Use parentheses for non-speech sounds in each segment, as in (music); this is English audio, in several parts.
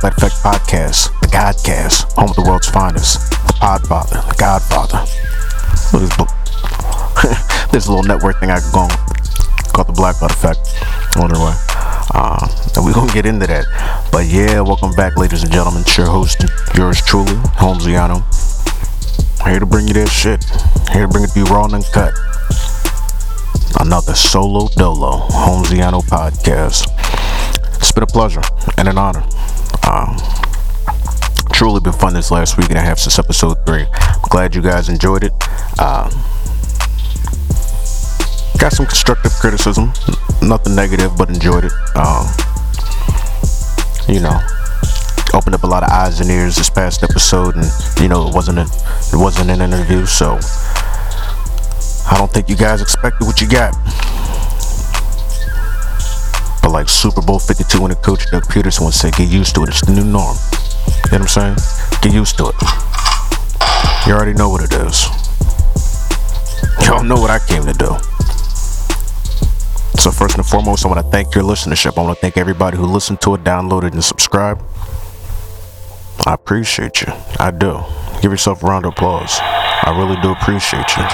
Black Effect Podcast, the Godcast, home of the world's finest, the Podfather, the Godfather. Look at this, (laughs) this little network thing I could go on called the Black Light Effect. Wonder why. Uh, and we're gonna get into that. But yeah, welcome back, ladies and gentlemen. It's your host, yours truly, Holmesiano. Here to bring you that shit. Here to bring it to you raw and uncut. Another solo dolo Holmesiano podcast. It's been a pleasure and an honor. Um, truly been fun this last week and a half since episode three. I'm glad you guys enjoyed it. Um, got some constructive criticism, nothing negative, but enjoyed it. Um, you know, opened up a lot of eyes and ears this past episode, and you know, it wasn't a, it wasn't an interview, so I don't think you guys expected what you got. But like Super Bowl 52 when the coach Doug Pederson once said, get used to it. It's the new norm. You know what I'm saying? Get used to it. You already know what it is. Y'all know what I came to do. So first and foremost, I want to thank your listenership. I want to thank everybody who listened to it, downloaded, and subscribed. I appreciate you. I do. Give yourself a round of applause. I really do appreciate you.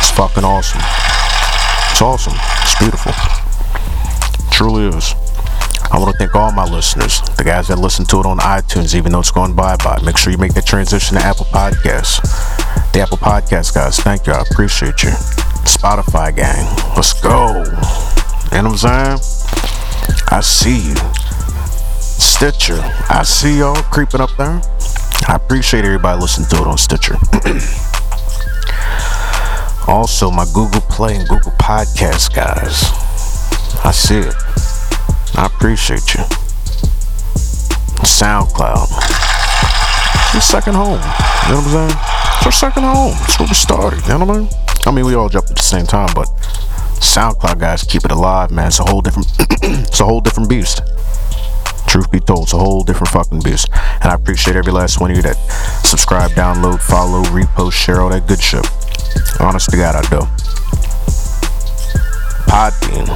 It's fucking awesome. It's awesome. It's beautiful. Truly is. I want to thank all my listeners, the guys that listen to it on iTunes, even though it's going bye bye. Make sure you make that transition to Apple Podcasts. The Apple Podcast guys, thank you. I appreciate you. Spotify gang, let's go. You know what I'm saying? I see you. Stitcher, I see y'all creeping up there. I appreciate everybody listening to it on Stitcher. (clears throat) also, my Google Play and Google Podcast guys. I see it. I appreciate you. SoundCloud. Your second home. You know what I'm saying? It's our second home. It's where we started. You know what I mean? I mean, we all jumped at the same time, but SoundCloud guys keep it alive, man. It's a whole different. (clears throat) it's a whole different beast. Truth be told, it's a whole different fucking beast. And I appreciate every last one of you that subscribe, download, follow, repost, share all that good shit. Honest to God, I do. Podbean.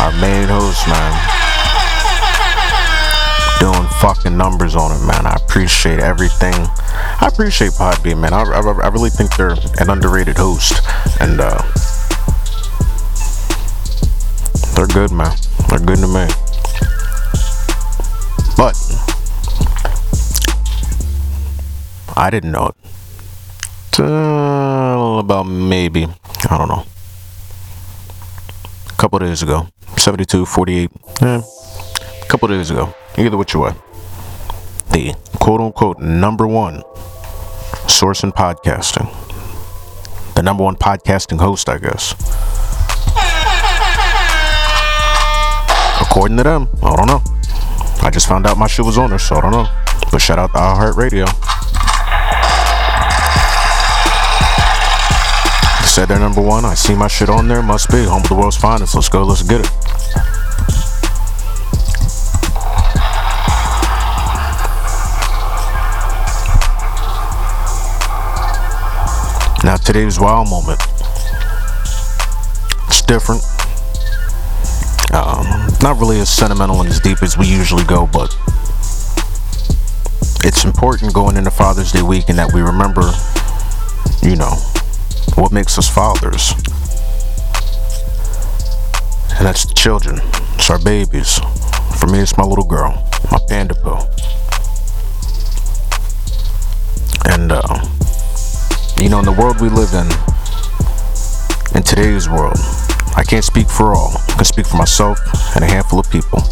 Our main host, man. Doing fucking numbers on it, man. I appreciate everything. I appreciate Podbean, man. I, I, I really think they're an underrated host. And, uh, they're good, man. They're good to me. But I didn't know it. Uh, about maybe, I don't know. A couple days ago. 72, 48. Eh, a couple days ago. Either which way. The quote unquote number one source in podcasting. The number one podcasting host, I guess. According to them, I don't know. I just found out my shit was on there, so I don't know. But shout out to iHeartRadio. Said they're number one. I see my shit on there. Must be home of the world's finest. Let's go. Let's get it. Now today's wild moment. It's different. Um, not really as sentimental and as deep as we usually go, but it's important going into Father's Day weekend that we remember, you know, what makes us fathers. And that's the children. It's our babies. For me, it's my little girl, my panda poo. And, uh, you know, in the world we live in, in today's world, I can't speak for all. I can speak for myself and a handful of people.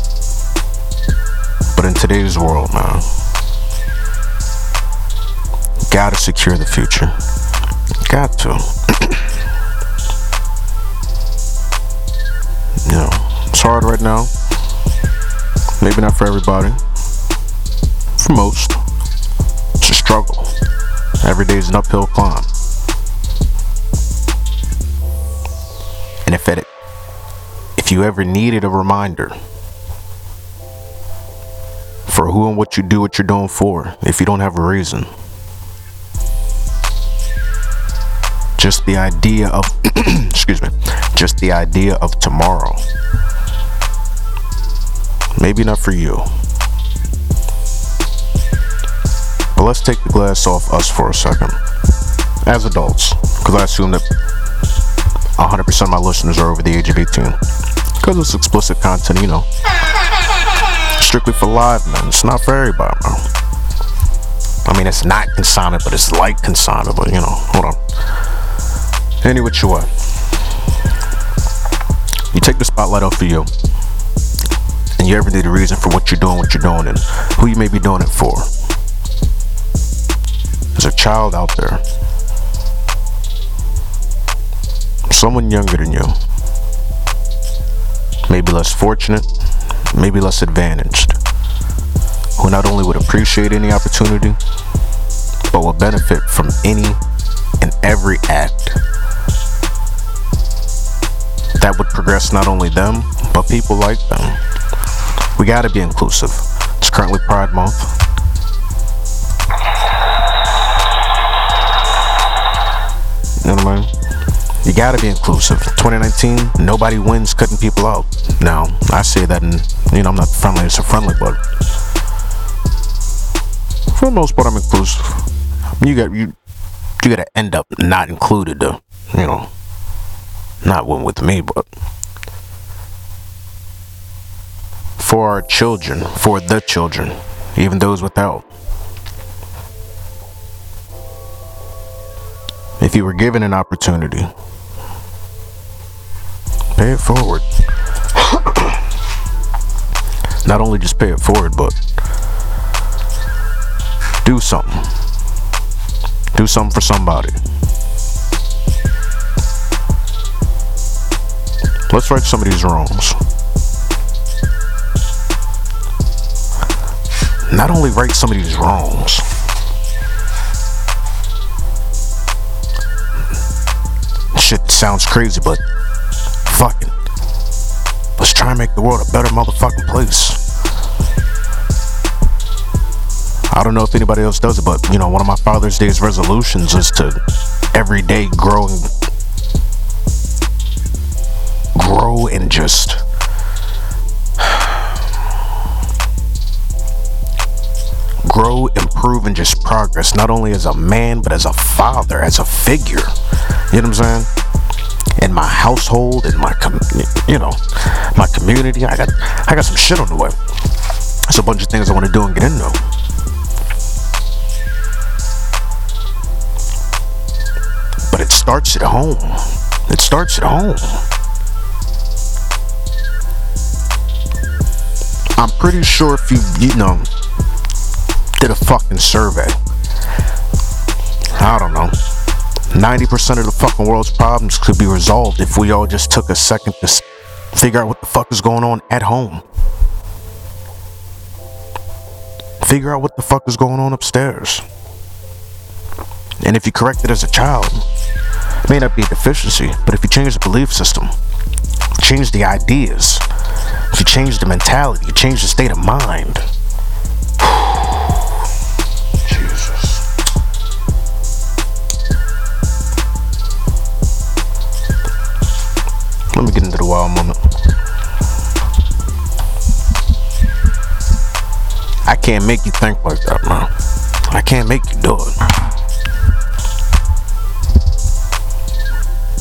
But in today's world, man, gotta secure the future. Got to. Hard right now. Maybe not for everybody. For most. It's a struggle. Every day is an uphill climb. And if it, if you ever needed a reminder for who and what you do what you're doing for, if you don't have a reason, just the idea of (clears throat) excuse me, just the idea of tomorrow. Maybe not for you. But let's take the glass off us for a second. As adults, because I assume that 100% of my listeners are over the age of 18. Because it's explicit content, you know. Strictly for live men. It's not for everybody, bro. I mean, it's not consignment, but it's like consignment, but you know, hold on. Any which way. You take the spotlight off of you, and you ever need a reason for what you're doing, what you're doing, and who you may be doing it for. There's a child out there, someone younger than you, maybe less fortunate, maybe less advantaged, who not only would appreciate any opportunity, but will benefit from any and every act that would progress not only them, but people like them. We gotta be inclusive. It's currently Pride Month. You know what I mean? You gotta be inclusive. 2019, nobody wins cutting people out. Now, I say that, and you know, I'm not friendly It's a friendly, but for the most part, I'm inclusive. You got you, you gotta end up not included, though. You know. Not one with me, but for our children, for the children, even those without. If you were given an opportunity, pay it forward. (coughs) Not only just pay it forward, but do something. Do something for somebody. Let's right some of these wrongs. Not only right some of these wrongs, shit sounds crazy, but fucking, let's try and make the world a better motherfucking place. I don't know if anybody else does it, but you know, one of my Father's Day's resolutions is to every day grow and grow and just grow, improve, and just progress, not only as a man, but as a father, as a figure. You know what I'm saying? In my household, in my, com- you know, my community, I got, I got some shit on the way. There's a bunch of things I want to do and get into. But it starts at home. It starts at home. I'm pretty sure if you, you know, did a fucking survey, I don't know, 90% of the fucking world's problems could be resolved if we all just took a second to figure out what the fuck is going on at home. Figure out what the fuck is going on upstairs. And if you correct it as a child, it may not be a deficiency, but if you change the belief system, change the ideas, if you change the mentality, you change the state of mind. Wild moment. I can't make you think like that, man. I can't make you do it.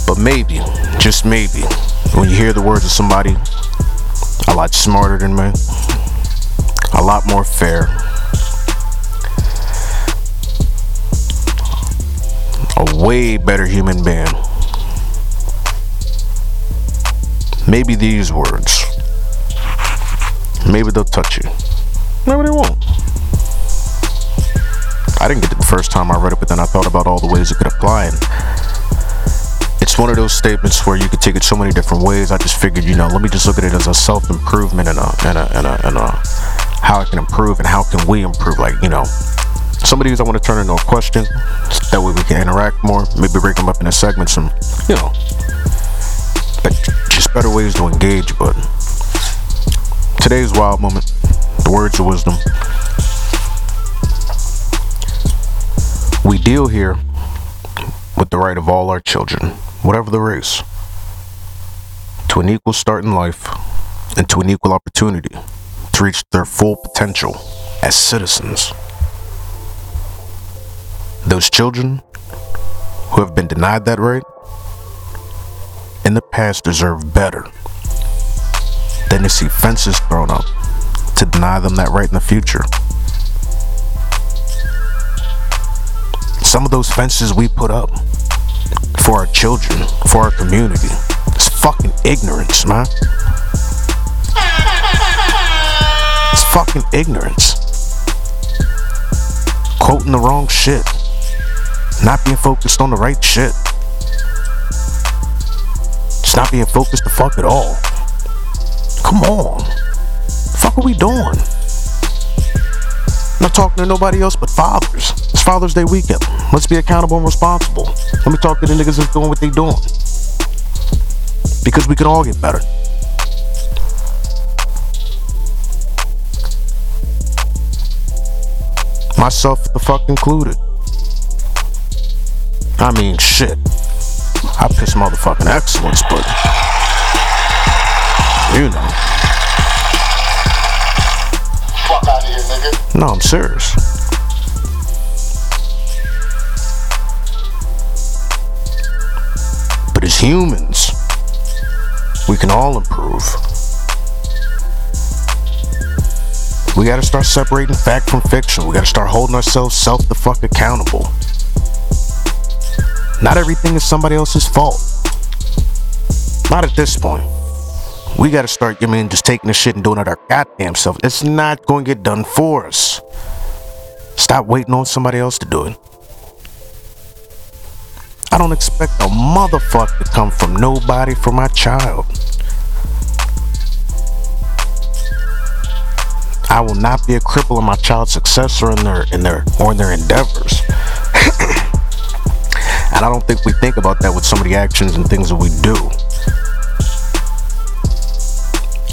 But maybe, just maybe, when you hear the words of somebody a lot smarter than me, a lot more fair, a way better human being. Maybe these words, maybe they'll touch you. Maybe they won't. I didn't get it the first time I read it, but then I thought about all the ways it could apply. And it's one of those statements where you could take it so many different ways. I just figured, you know, let me just look at it as a self improvement and a, and a, and a, and a, how I can improve and how can we improve. Like, you know, some of these I want to turn into a question. That way we can interact more. Maybe break them up into segments and, you know, just better ways to engage. But today's wild moment, the words of wisdom. We deal here with the right of all our children, whatever the race. to an equal start in life and to an equal opportunity to reach their full potential as citizens. Those children who have been denied that right in the past deserve better than to see fences thrown up to deny them that right in the future. Some of those fences we put up for our children, for our community, it's fucking ignorance, man. It's fucking ignorance. Quoting the wrong shit. Not being focused on the right shit. Not being focused the fuck at all. Come on. The fuck are we doing? not talking to nobody else but fathers. It's Father's Day weekend. Let's be accountable and responsible. Let me talk to the niggas that's doing what they doing. Because we can all get better. Myself the fuck included. I mean, shit. I piss motherfucking excellence, but you know. Fuck out of here, nigga. No, I'm serious. But as humans, we can all improve. We gotta start separating fact from fiction. We gotta start holding ourselves self the fuck accountable. Not everything is somebody else's fault. Not at this point. We gotta start, I mean, just taking the shit and doing it our goddamn self. It's not to get done for us. Stop waiting on somebody else to do it. I don't expect a motherfucker to come from nobody for my child. I will not be a cripple in my child's success or in their in their or in their endeavors. And I don't think we think about that with some of the actions and things that we do.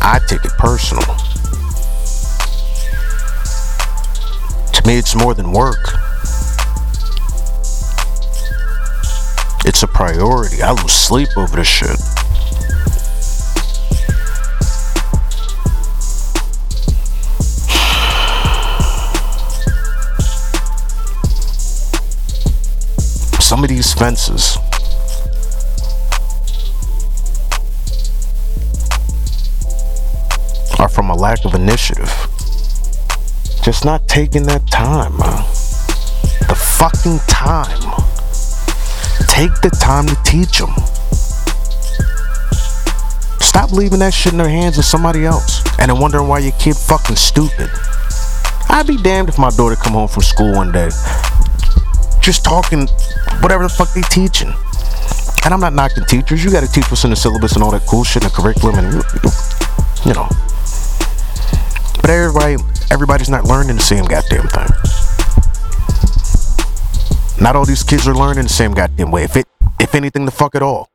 I take it personal. To me, it's more than work. It's a priority. I lose sleep over this shit. Of these fences are from a lack of initiative. Just not taking that time. The fucking time. Take the time to teach them. Stop leaving that shit in their hands of somebody else and then wondering why your kid fucking stupid. I'd be damned if my daughter come home from school one day just talking whatever the fuck they teaching. And I'm not knocking teachers. You got to teach what's in the syllabus and all that cool shit in the curriculum, and you know. But everybody, everybody's not learning the same goddamn thing. Not all these kids are learning the same goddamn way. If it, if anything, the fuck at all.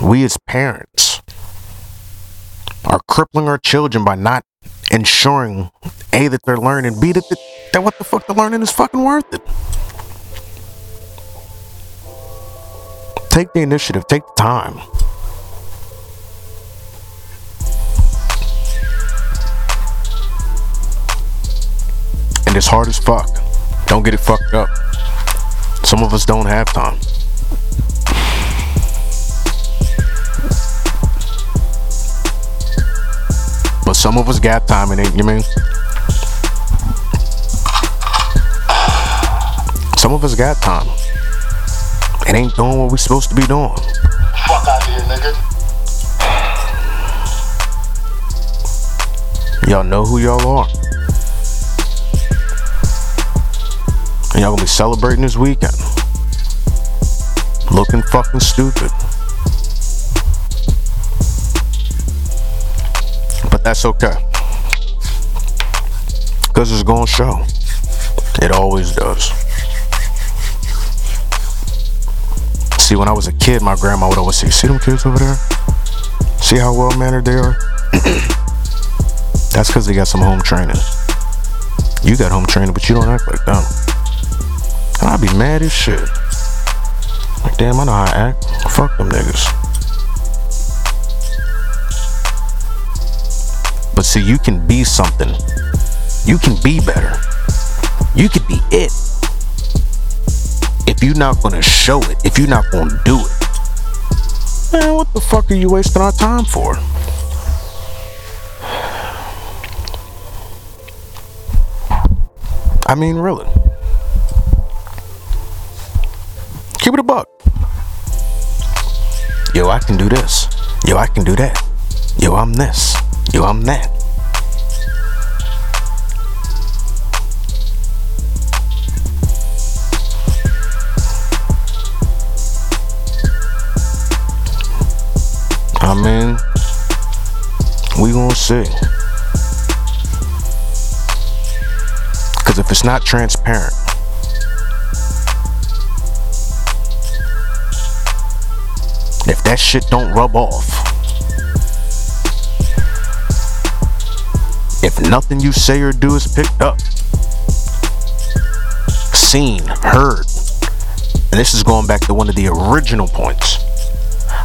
We as parents are crippling our children by not ensuring a that they're learning, b that, that what the fuck they're learning is fucking worth it. Take the initiative, take the time. And it's hard as fuck. Don't get it fucked up. Some of us don't have time. But some of us got time and ain't you mean? Some of us got time. It ain't doing what we supposed to be doing. Fuck out of here, nigga. Y'all know who y'all are. And y'all gonna be celebrating this weekend. Looking fucking stupid. But that's okay. Because it's gonna show. It always does. See, when I was a kid, my grandma would always say, See them kids over there? See how well mannered they are? (clears throat) That's because they got some home training. You got home training, but you don't act like them. And I'd be mad as shit. Like, damn, I know how I act. Fuck them niggas. But see, you can be something. You can be better. You could be it. If you're not gonna show it, if you're not gonna do it, man, what the fuck are you wasting our time for? I mean, really. Keep it a buck. Yo, I can do this. Yo, I can do that. Yo, I'm this. Yo, I'm that. I mean, we gonna see. Because if it's not transparent, if that shit don't rub off, if nothing you say or do is picked up, seen, heard, and this is going back to one of the original points.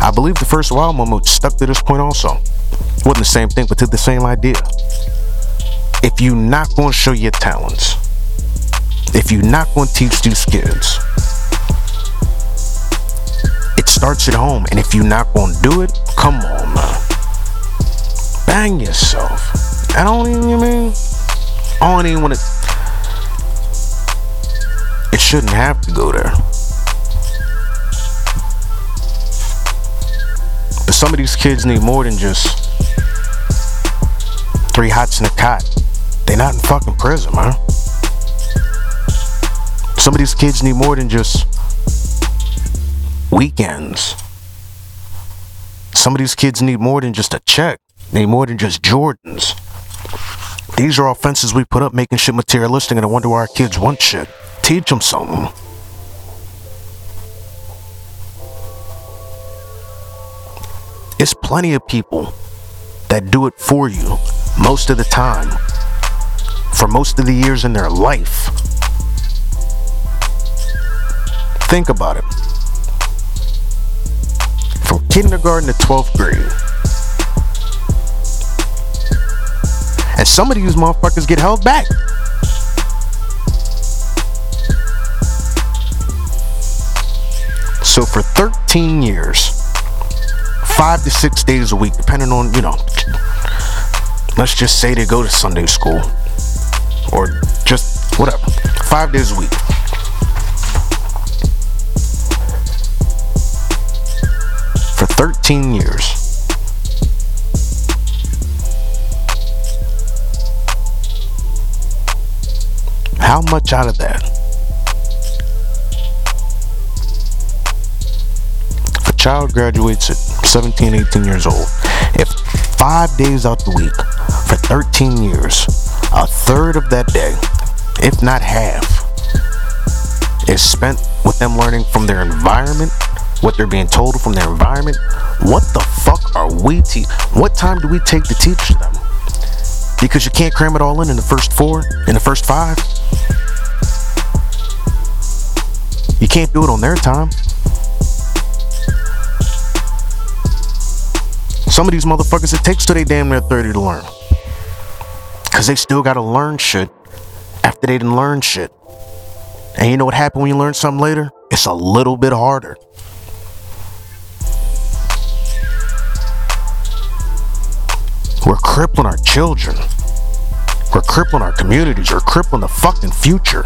I believe the first wild moment stuck to this point also. Wasn't the same thing, but to the same idea. If you're not going to show your talents, if you're not going to teach these kids, it starts at home. And if you're not going to do it, come on, man. Bang yourself. I don't even, mean? I don't even want to. It shouldn't have to go there. Some of these kids need more than just three hots in a cot. They not in fucking prison, man. Some of these kids need more than just weekends. Some of these kids need more than just a check. They need more than just Jordans. These are offenses we put up making shit materialistic and I wonder why our kids want shit. Teach them something. It's plenty of people that do it for you most of the time, for most of the years in their life. Think about it. From kindergarten to 12th grade. And some of these motherfuckers get held back. So for 13 years, five to six days a week, depending on, you know, let's just say they go to Sunday school or just whatever, five days a week. For 13 years. How much out of that? A child graduates at 17, 18 years old, if five days out the week for 13 years, a third of that day, if not half, is spent with them learning from their environment, what they're being told from their environment, what the fuck are we te- What time do we take to teach them? Because you can't cram it all in in the first four, in the first five. You can't do it on their time. Some of these motherfuckers, it takes till they damn near 30 to learn. Because they still got to learn shit after they didn't learn shit. And you know what happened when you learn something later? It's a little bit harder. We're crippling our children. We're crippling our communities. We're crippling the fucking future.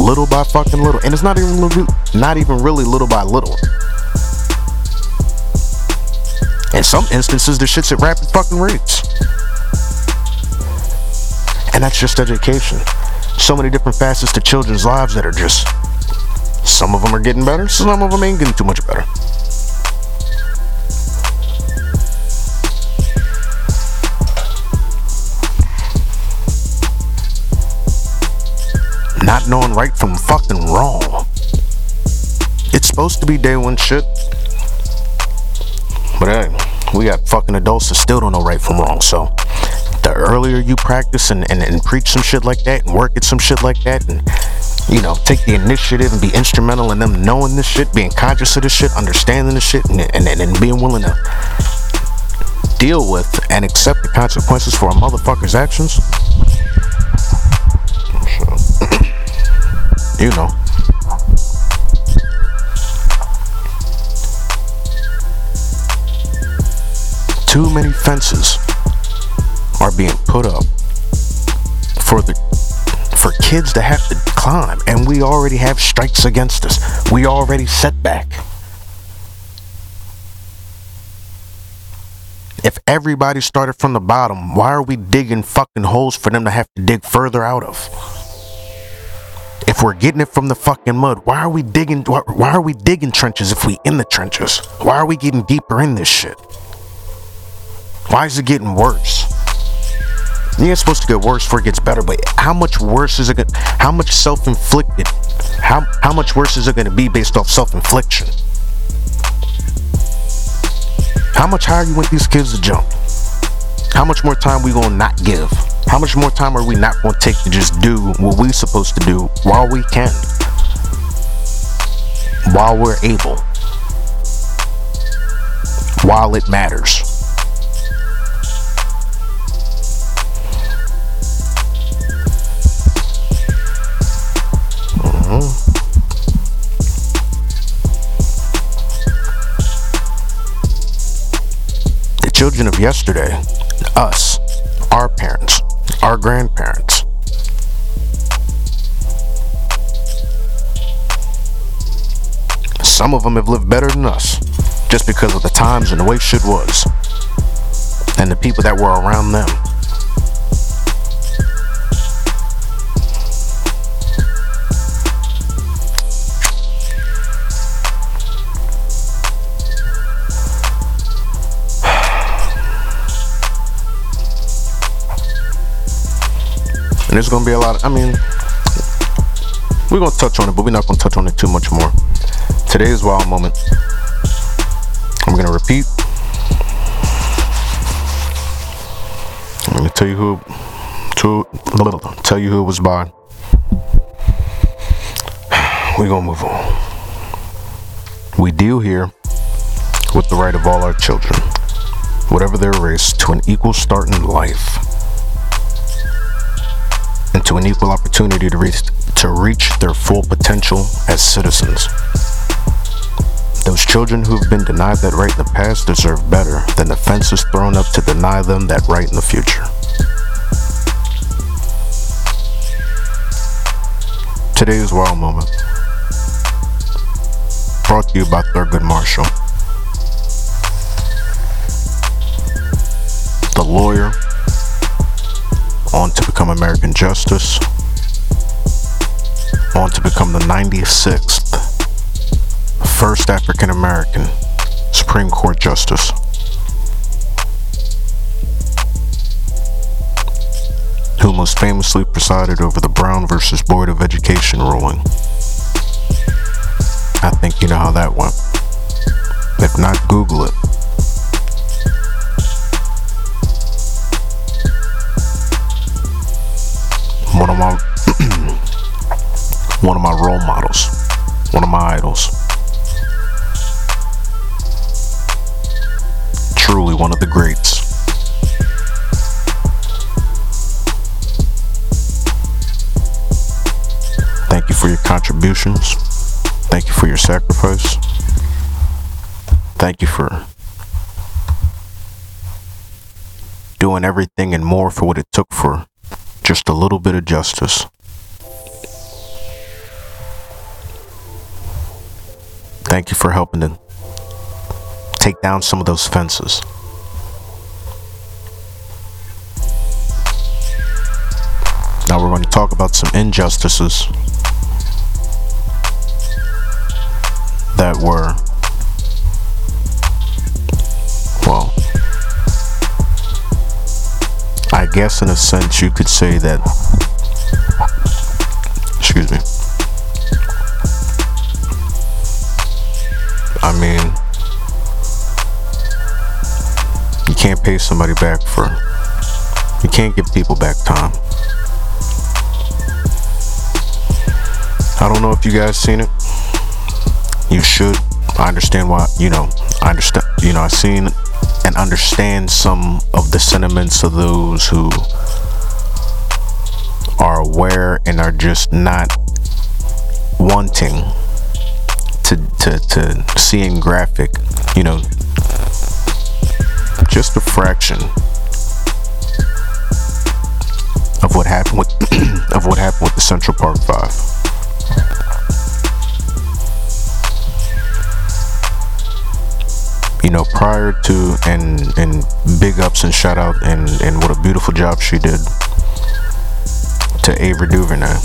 Little by fucking little. And it's not even little, not even really little by little. In some instances, the shit's at rapid fucking rates. And that's just education. So many different facets to children's lives that are just. Some of them are getting better, some of them ain't getting too much better. Not knowing right from fucking wrong. It's supposed to be day one shit. But hey, we got fucking adults that still don't know right from wrong. So the earlier you practice and, and, and preach some shit like that and work at some shit like that and you know, take the initiative and be instrumental in them knowing this shit, being conscious of this shit, understanding this shit, and, and, and being willing to deal with and accept the consequences for a motherfucker's actions, (clears throat) you know. Too many fences are being put up for the for kids to have to climb and we already have strikes against us. We already set back. If everybody started from the bottom, why are we digging fucking holes for them to have to dig further out of? If we're getting it from the fucking mud, why are we digging why, why are we digging trenches if we in the trenches? Why are we getting deeper in this shit? Why is it getting worse? Yeah, it's supposed to get worse before it gets better, but how much worse is it going how much self-inflicted how how much worse is it gonna be based off self-infliction? How much higher you want these kids to jump? How much more time we gonna not give? How much more time are we not gonna take to just do what we supposed to do while we can? While we're able. While it matters. The children of yesterday, us, our parents, our grandparents. Some of them have lived better than us just because of the times and the way shit was, and the people that were around them. And there's gonna be a lot of, I mean, we're gonna touch on it, but we're not gonna touch on it too much more. Today's wild moment. I'm gonna repeat. I'm gonna tell you who to tell you who it was by. (sighs) We're gonna move on. We deal here with the right of all our children, whatever their race, to an equal start in life to an equal opportunity to reach to reach their full potential as citizens. Those children who've been denied that right in the past deserve better than the fences thrown up to deny them that right in the future. Today's Wild Moment. Brought to you by Thurgood Marshall. The lawyer on to become American Justice, on to become the 96th first African American Supreme Court Justice. Who most famously presided over the Brown versus Board of Education ruling. I think you know how that went. If not, Google it. Of my (clears throat) one of my role models, one of my idols. Truly one of the greats. Thank you for your contributions. Thank you for your sacrifice. Thank you for doing everything and more for what it took for just a little bit of justice. Thank you for helping to take down some of those fences. Now we're going to talk about some injustices that were, guess in a sense you could say that, excuse me. I mean, you can't pay somebody back for, you can't give people back time. I don't know if you guys seen it. You should. I understand why, you know, I understand, you know, I seen and understand some of the sentiments of those who are aware and are just not wanting to to to see in graphic, you know, just a fraction of what happened with (clears throat) of what happened with the Central Park Five. You know, prior to and and big ups and shout out and and what a beautiful job she did to Ava DuVernay.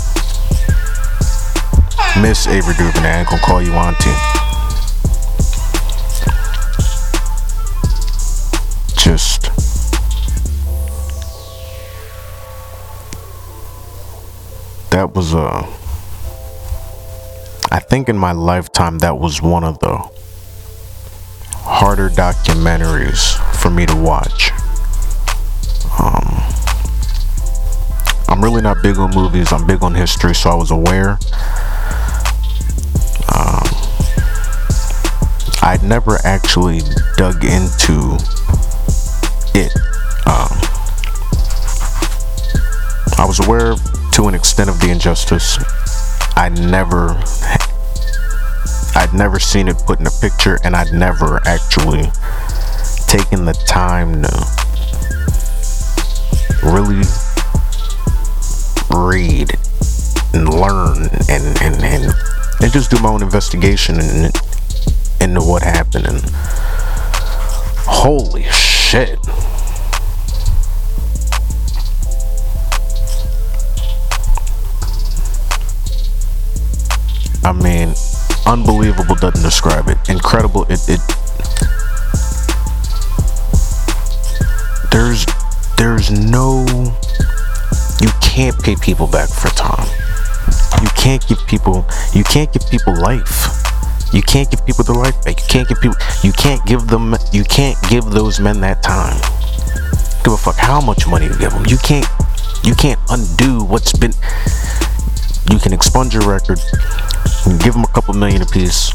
Miss Ava DuVernay, I ain't gonna call you auntie. Just that was a. I think in my lifetime that was one of the harder documentaries for me to watch. Um, I'm really not big on movies. I'm big on history, so I was aware. Um, I'd never actually dug into it. Um, I was aware to an extent of the injustice. I never, I'd never seen it put in a picture, and I'd never actually taken the time to really read and learn and and, and, and just do my own investigation and into what happened and holy shit unbelievable doesn't describe it incredible it, it there's there's no you can't pay people back for time. You can't give people you can't give people life. You can't give people their life back. You can't give people you can't give them you can't give those men that time. Give a fuck how much money you give them. You can't you can't undo what's been you can expunge your record give them a couple million apiece.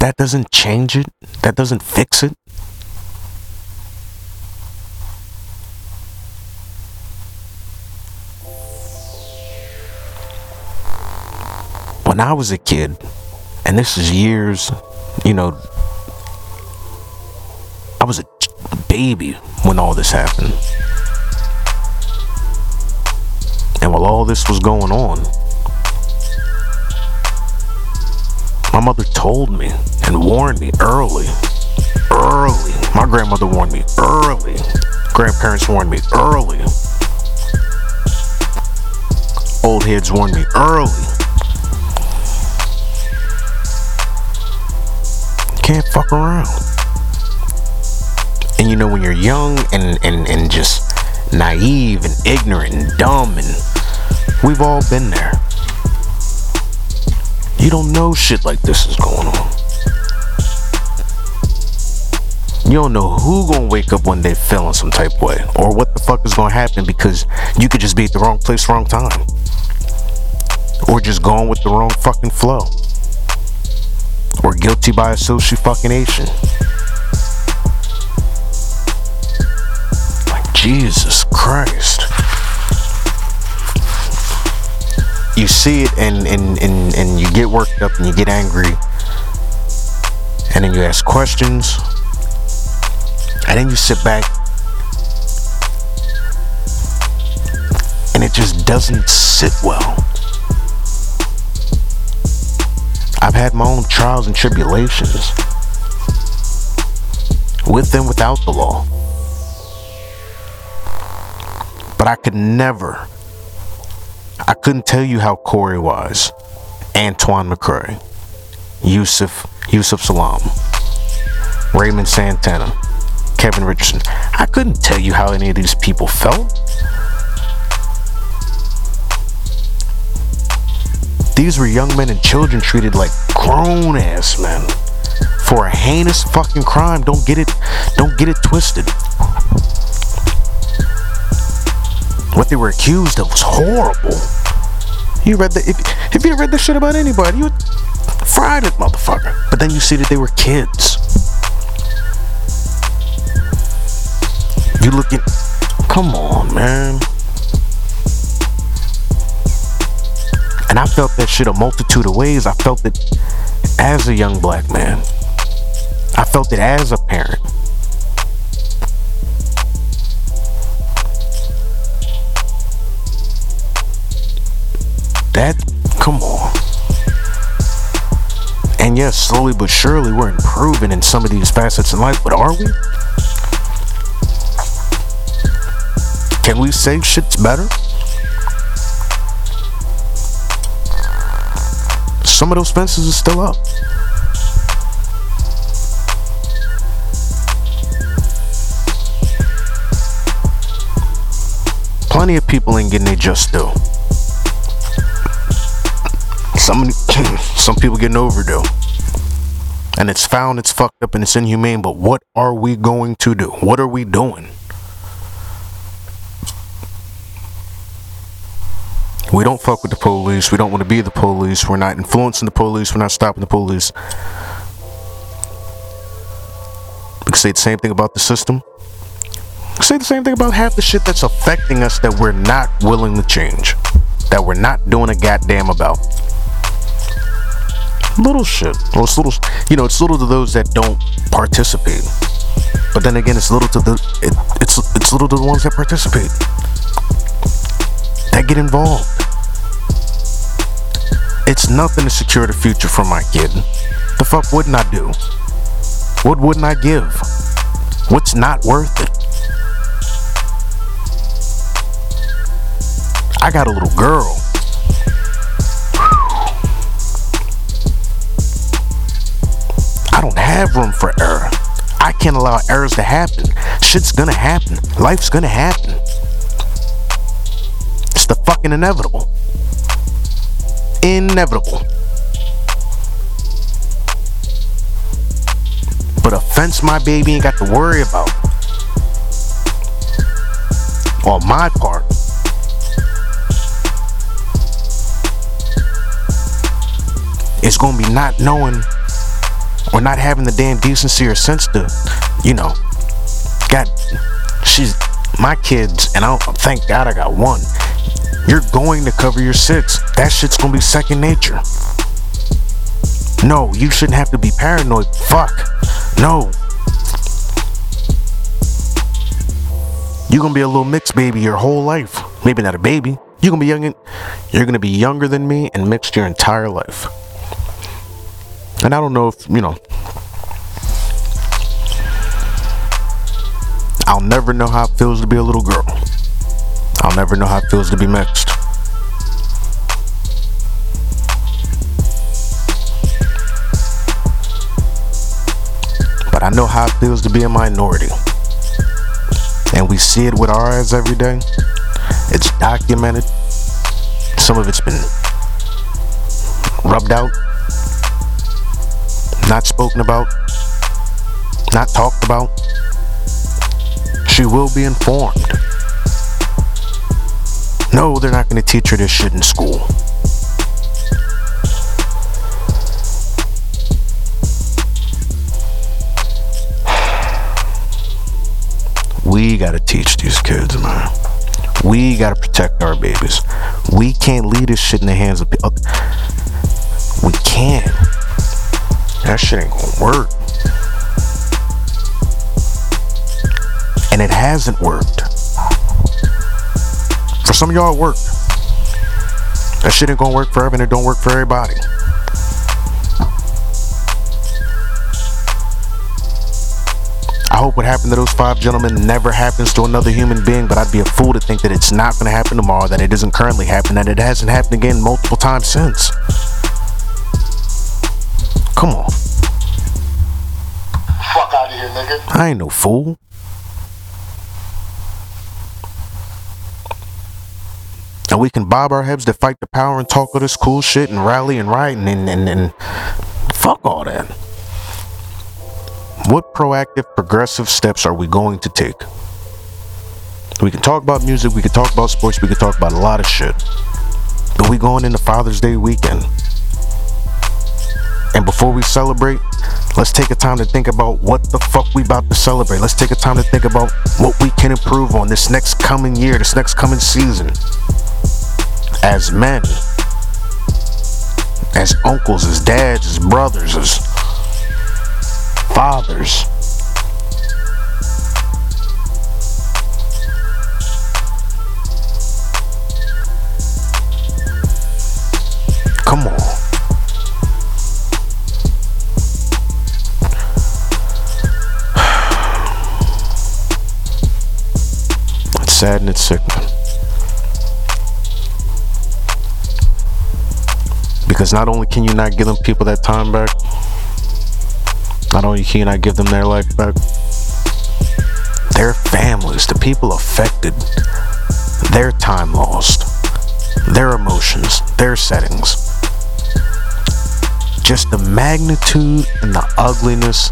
That doesn't change it. That doesn't fix it. when I was a kid, and this is years, you know, I was a baby when all this happened. All this was going on, my mother told me and warned me early. Early. My grandmother warned me early. Grandparents warned me early. Old heads warned me early can't fuck around. And you know, when you're young and, and, and just naive and ignorant and dumb, and we've all been there. You don't know shit like this is going on. You don't know who gonna wake up one day feeling some type way, or what the fuck is gonna happen because you could just be at the wrong place, wrong time, or just going with the wrong fucking flow or guilty by association fucking Asian. Like Jesus Christ. You see it and, and, and, and you get worked up and you get angry. And then you ask questions. And then you sit back. And it just doesn't sit well. I've had my own trials and tribulations with and without the law. But I could never, I couldn't tell you how Korey Wise, Antron McCray, Yusef, Yusef Salaam, Raymond Santana, Kevin Richardson. I couldn't tell you how any of these people felt. These were young men and children treated like grown ass men for a heinous fucking crime. Don't get it, don't get it twisted. What they were accused of was horrible. You read the if if you read this shit about anybody, you Fried it, motherfucker. But then you see that they were kids. You looking. Come on, man. And I felt that shit a multitude of ways. I felt it as a young black man. I felt it as a parent. That, come on. And yes, slowly but surely we're improving in some of these facets in life, but are we? Can we say shit's better? Some of those fences are still up. Plenty of people ain't getting their just due. Some (clears throat) some people getting overdue. And it's found, it's fucked up, and it's inhumane. But what are we going to do? What are we doing? We don't fuck with the police. We don't want to be the police. We're not influencing the police. We're not stopping the police. We can say the same thing about the system. Say the same thing about half the shit that's affecting us that we're not willing to change. That we're not doing a goddamn about. Little shit. It's little, you know, it's little to those that don't participate. But then again, it's little to the, it, it's it's little to the ones that participate. That get involved. It's nothing to secure the future for my kid. The fuck wouldn't I do? What wouldn't I give? What's not worth it? I got a little girl. Have room for error. I can't allow errors to happen. Shit's gonna happen. Life's gonna happen. It's the fucking inevitable. Inevitable. But offense my baby ain't got to worry about. On my part. It's gonna be not knowing or not having the damn decency or sense to, you know, God, she's my kids, and I don't, thank God I got one. You're going to cover your six. That shit's gonna be second nature. No, you shouldn't have to be paranoid. Fuck. No. You're gonna be a little mixed baby your whole life. Maybe not a baby. You're gonna be young. You're gonna be younger than me and mixed your entire life. And I don't know if you know. I'll never know how it feels to be a little girl. I'll never know how it feels to be mixed. But I know how it feels to be a minority. And we see it with our eyes every day. It's documented. Some of it's been rubbed out, not spoken about, not talked about. She will be informed. No, they're not going to teach her this shit in school. We got to teach these kids, man. We got to protect our babies. We can't leave this shit in the hands of people. We can't. That shit ain't gonna work. And it hasn't worked. For some of y'all, it worked. That shit ain't gonna work forever and it don't work for everybody. I hope what happened to those five gentlemen never happens to another human being, but I'd be a fool to think that it's not gonna happen tomorrow, that it isn't currently happening, that it hasn't happened again multiple times since. Come on. Fuck out of here, nigga. I ain't no fool. And we can bob our heads to fight the power and talk all this cool shit and rally and riot and, and, and, and fuck all that. What proactive, progressive steps are we going to take? We can talk about music, we can talk about sports, we can talk about a lot of shit. But we going into Father's Day weekend. And before we celebrate, let's take a time to think about what the fuck we about to celebrate. Let's take a time to think about what we can improve on this next coming year, this next coming season. As men, as uncles, as dads, as brothers, as fathers. Come on. (sighs) It's sad and it's sickening. Because not only can you not give them people that time back, not only can you not give them their life back, their families, the people affected, their time lost, their emotions, their settings. Just the magnitude and the ugliness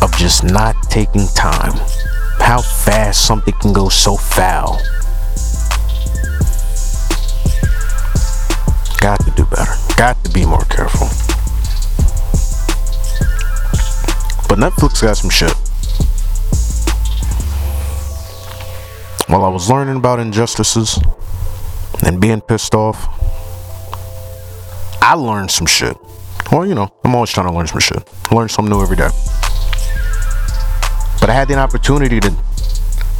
of just not taking time. How fast something can go so foul. Got to do better. Got to be more careful. But Netflix got some shit. While I was learning about injustices and being pissed off, I learned some shit. Well, you know, I'm always trying to learn some shit. learn something new every day. But I had the opportunity to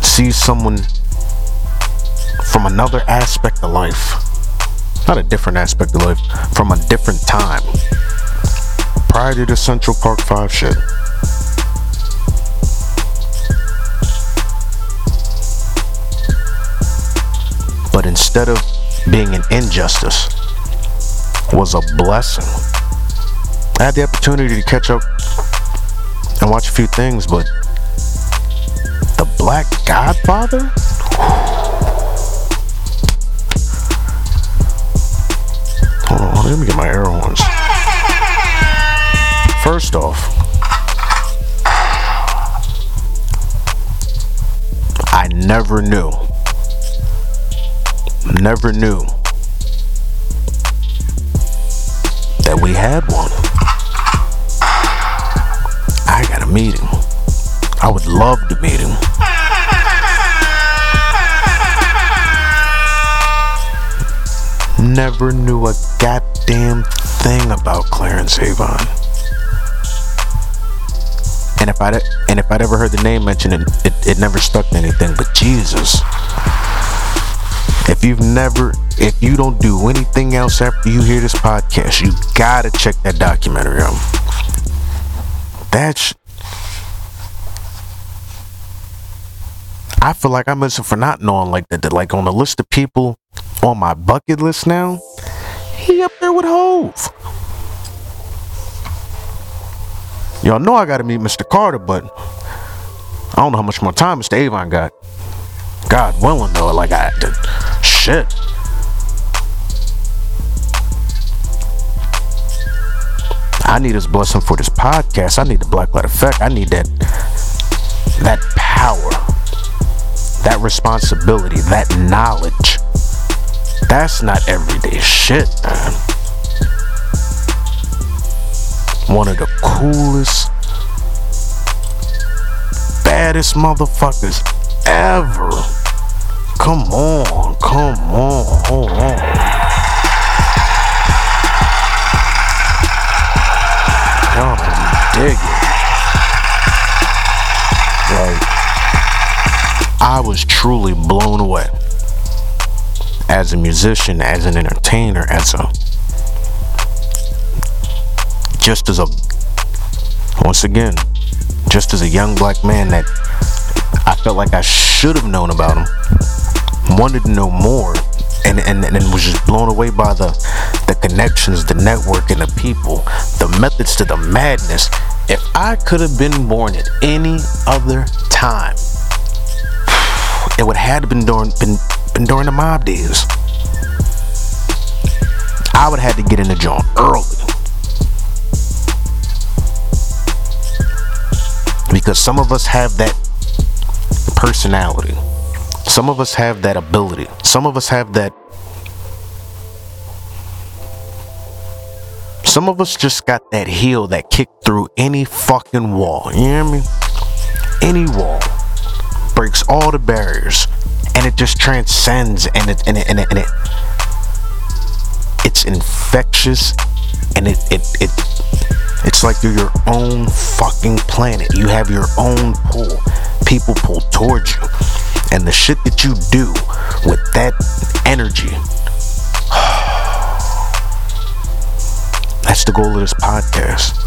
see someone from another aspect of life. Not a different aspect of life, from a different time. Prior to the Central Park 5 shit. But instead of being an injustice, was a blessing. I had the opportunity to catch up and watch a few things, but the Black Godfather? Let me get my air horns. First off, I never knew, never knew that we had one. I got a meeting. I would love to meet him. Never knew a goddamn thing about Clarence Avant. And if I'd and if I'd ever heard the name mentioned, it, it, it never stuck to anything. But Jesus, if you've never, if you don't do anything else after you hear this podcast, you gotta check that documentary out. That's I feel like I'm missing for not knowing like that, Like on the list of people on my bucket list now, he up there with Hove. Y'all know I gotta meet Mr. Carter, but I don't know how much more time Mr. Avant got. God willing though, like I did. Shit. I need his blessing for this podcast. I need the Blacklight Effect. I need that that power that responsibility, that knowledge. That's not everyday shit, man. One of the coolest, baddest motherfuckers ever. Come on, come on, hold on. Y'all dig it. Like, I was truly blown away as a musician, as an entertainer, as a just as a once again, just as a young black man that I felt like I should have known about him, wanted to know more, and, and, and was just blown away by the the connections, the network, and the people, the methods to the madness. If I could have been born at any other time, (sighs) it would have been during been, been during the mob days. I would have had to get in the joint early. Because some of us have that personality. Some of us have that ability. Some of us have that Some of us just got that heel that kicked through any fucking wall. You hear me? Any wall breaks all the barriers, and it just transcends, and it and it and it, and it it's infectious, and it it it it's like you're your own fucking planet. You have your own pull. People pull towards you, and the shit that you do with that energy (sighs) That's the goal of this podcast.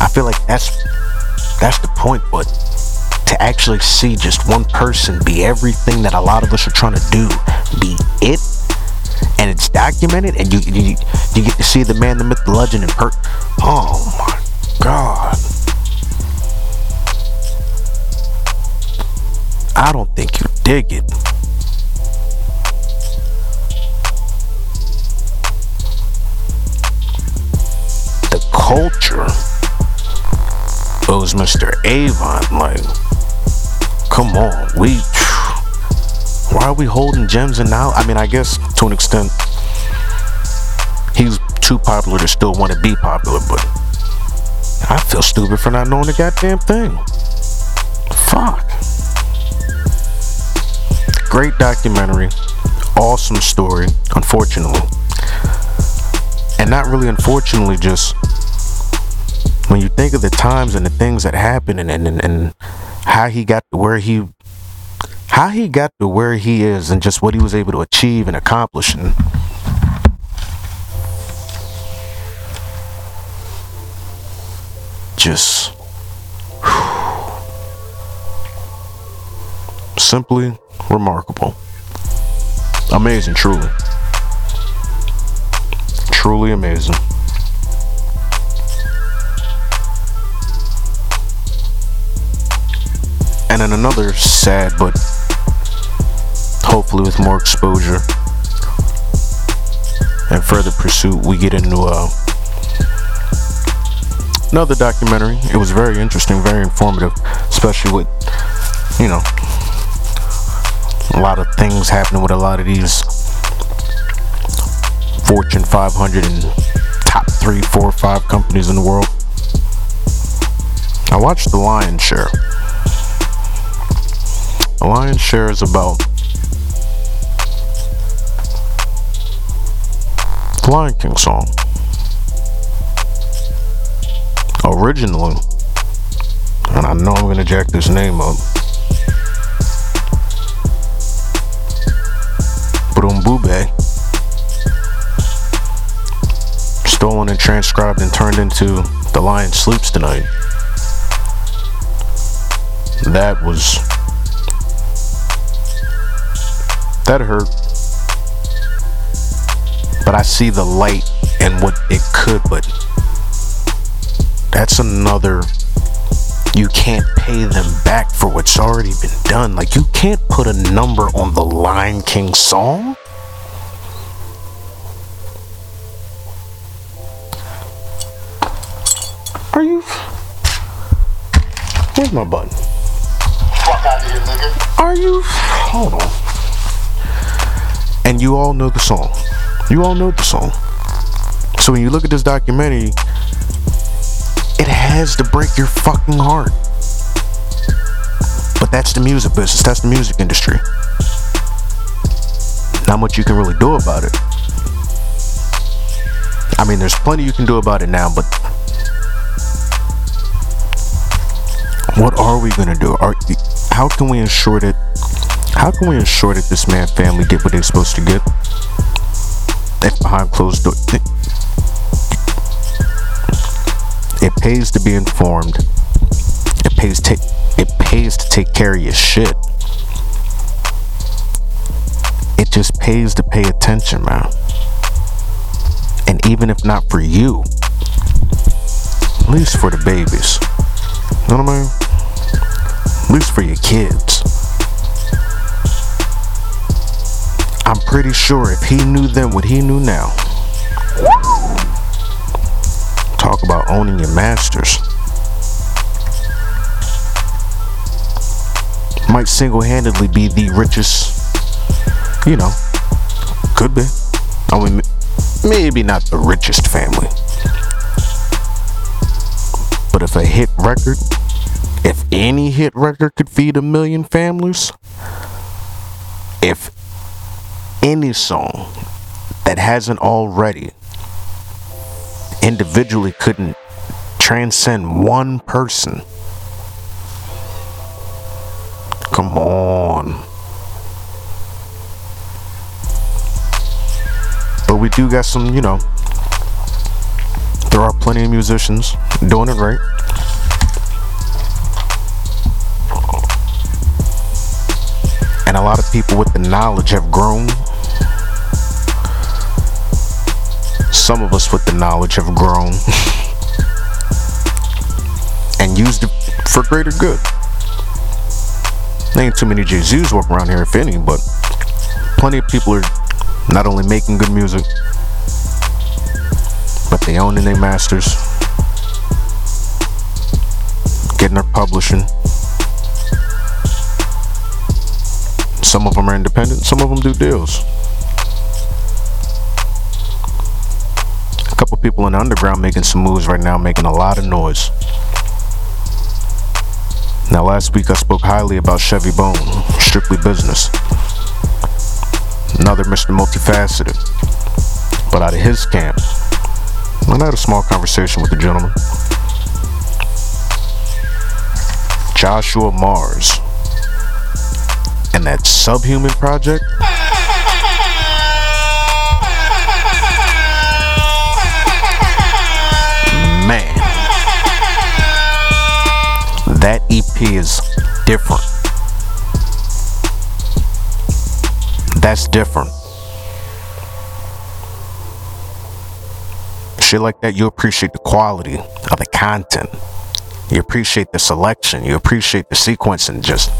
I feel like that's that's the point, but to actually see just one person be everything that a lot of us are trying to do, be it, and it's documented, and you you, you get to see the man, the myth, the legend, in per. Oh my god! I don't think you dig it. The culture owes Mr. Avant. Like, come on, we. Why are we holding gems and now? I mean, I guess to an extent, he's too popular to still want to be popular, but I feel stupid for not knowing the goddamn thing. Fuck. Great documentary. Awesome story, unfortunately. And not really unfortunately, just when you think of the times and the things that happened and, and, and how he got to where he how he got to where he is and just what he was able to achieve and accomplish. And just simply remarkable. Amazing truly. Truly amazing And then another sad, but hopefully with more exposure and further pursuit, we get into uh, another documentary. It was very interesting, very informative, especially with, you know, a lot of things happening with a lot of these Fortune 500 and top three, four, five companies in the world. I watched The Lion's Share. The lion's share is about the Lion King song. Originally, and I know I'm gonna jack this name up. Brumbube, stolen and transcribed and turned into The Lion Sleeps Tonight. That was that hurt. But I see the light and what it could, but that's another. You can't pay them back for what's already been done. Like, you can't put a number on the Lion King song. Are you. Where's my button? Fuck out of here, nigga. Are you. Hold on you all know the song. You all know the song. So when you look at this documentary, it has to break your fucking heart. But that's the music business, that's the music industry. Not much you can really do about it. I mean, there's plenty you can do about it now, but what are we gonna do? Are, how can we ensure that how can we ensure that this man family get what they're supposed to get? If behind closed doors, it, pays to be informed. It pays to it pays to take care of your shit. It just pays to pay attention, man. And even if not for you, at least for the babies. You know what I mean? At least for your kids. Pretty sure if he knew then what he knew now, talk about owning your masters. Might single handedly be the richest, you know, could be. I mean, maybe not the richest family, But if a hit record, if any hit record could feed a million families, if any song that hasn't already individually couldn't transcend one person. Come on. But we do got some, you know, there are plenty of musicians doing it right. And a lot of people with the knowledge have grown. Some of us with the knowledge have grown (laughs) and used it for greater good. There ain't too many Z's walking around here, if any, but plenty of people are not only making good music, but they owning their masters, getting their publishing. Some of them are independent, some of them do deals. A couple people in the underground making some moves right now, making a lot of noise. Now, last week I spoke highly about Chevy Bone, strictly business. Another Mr. Multifaceted. But out of his camp, I had a small conversation with the gentleman. Joshua Mars. And that subhuman project? Man. That EP is different. That's different. Shit like that, you appreciate the quality of the content. You appreciate the selection. You appreciate the sequence and just.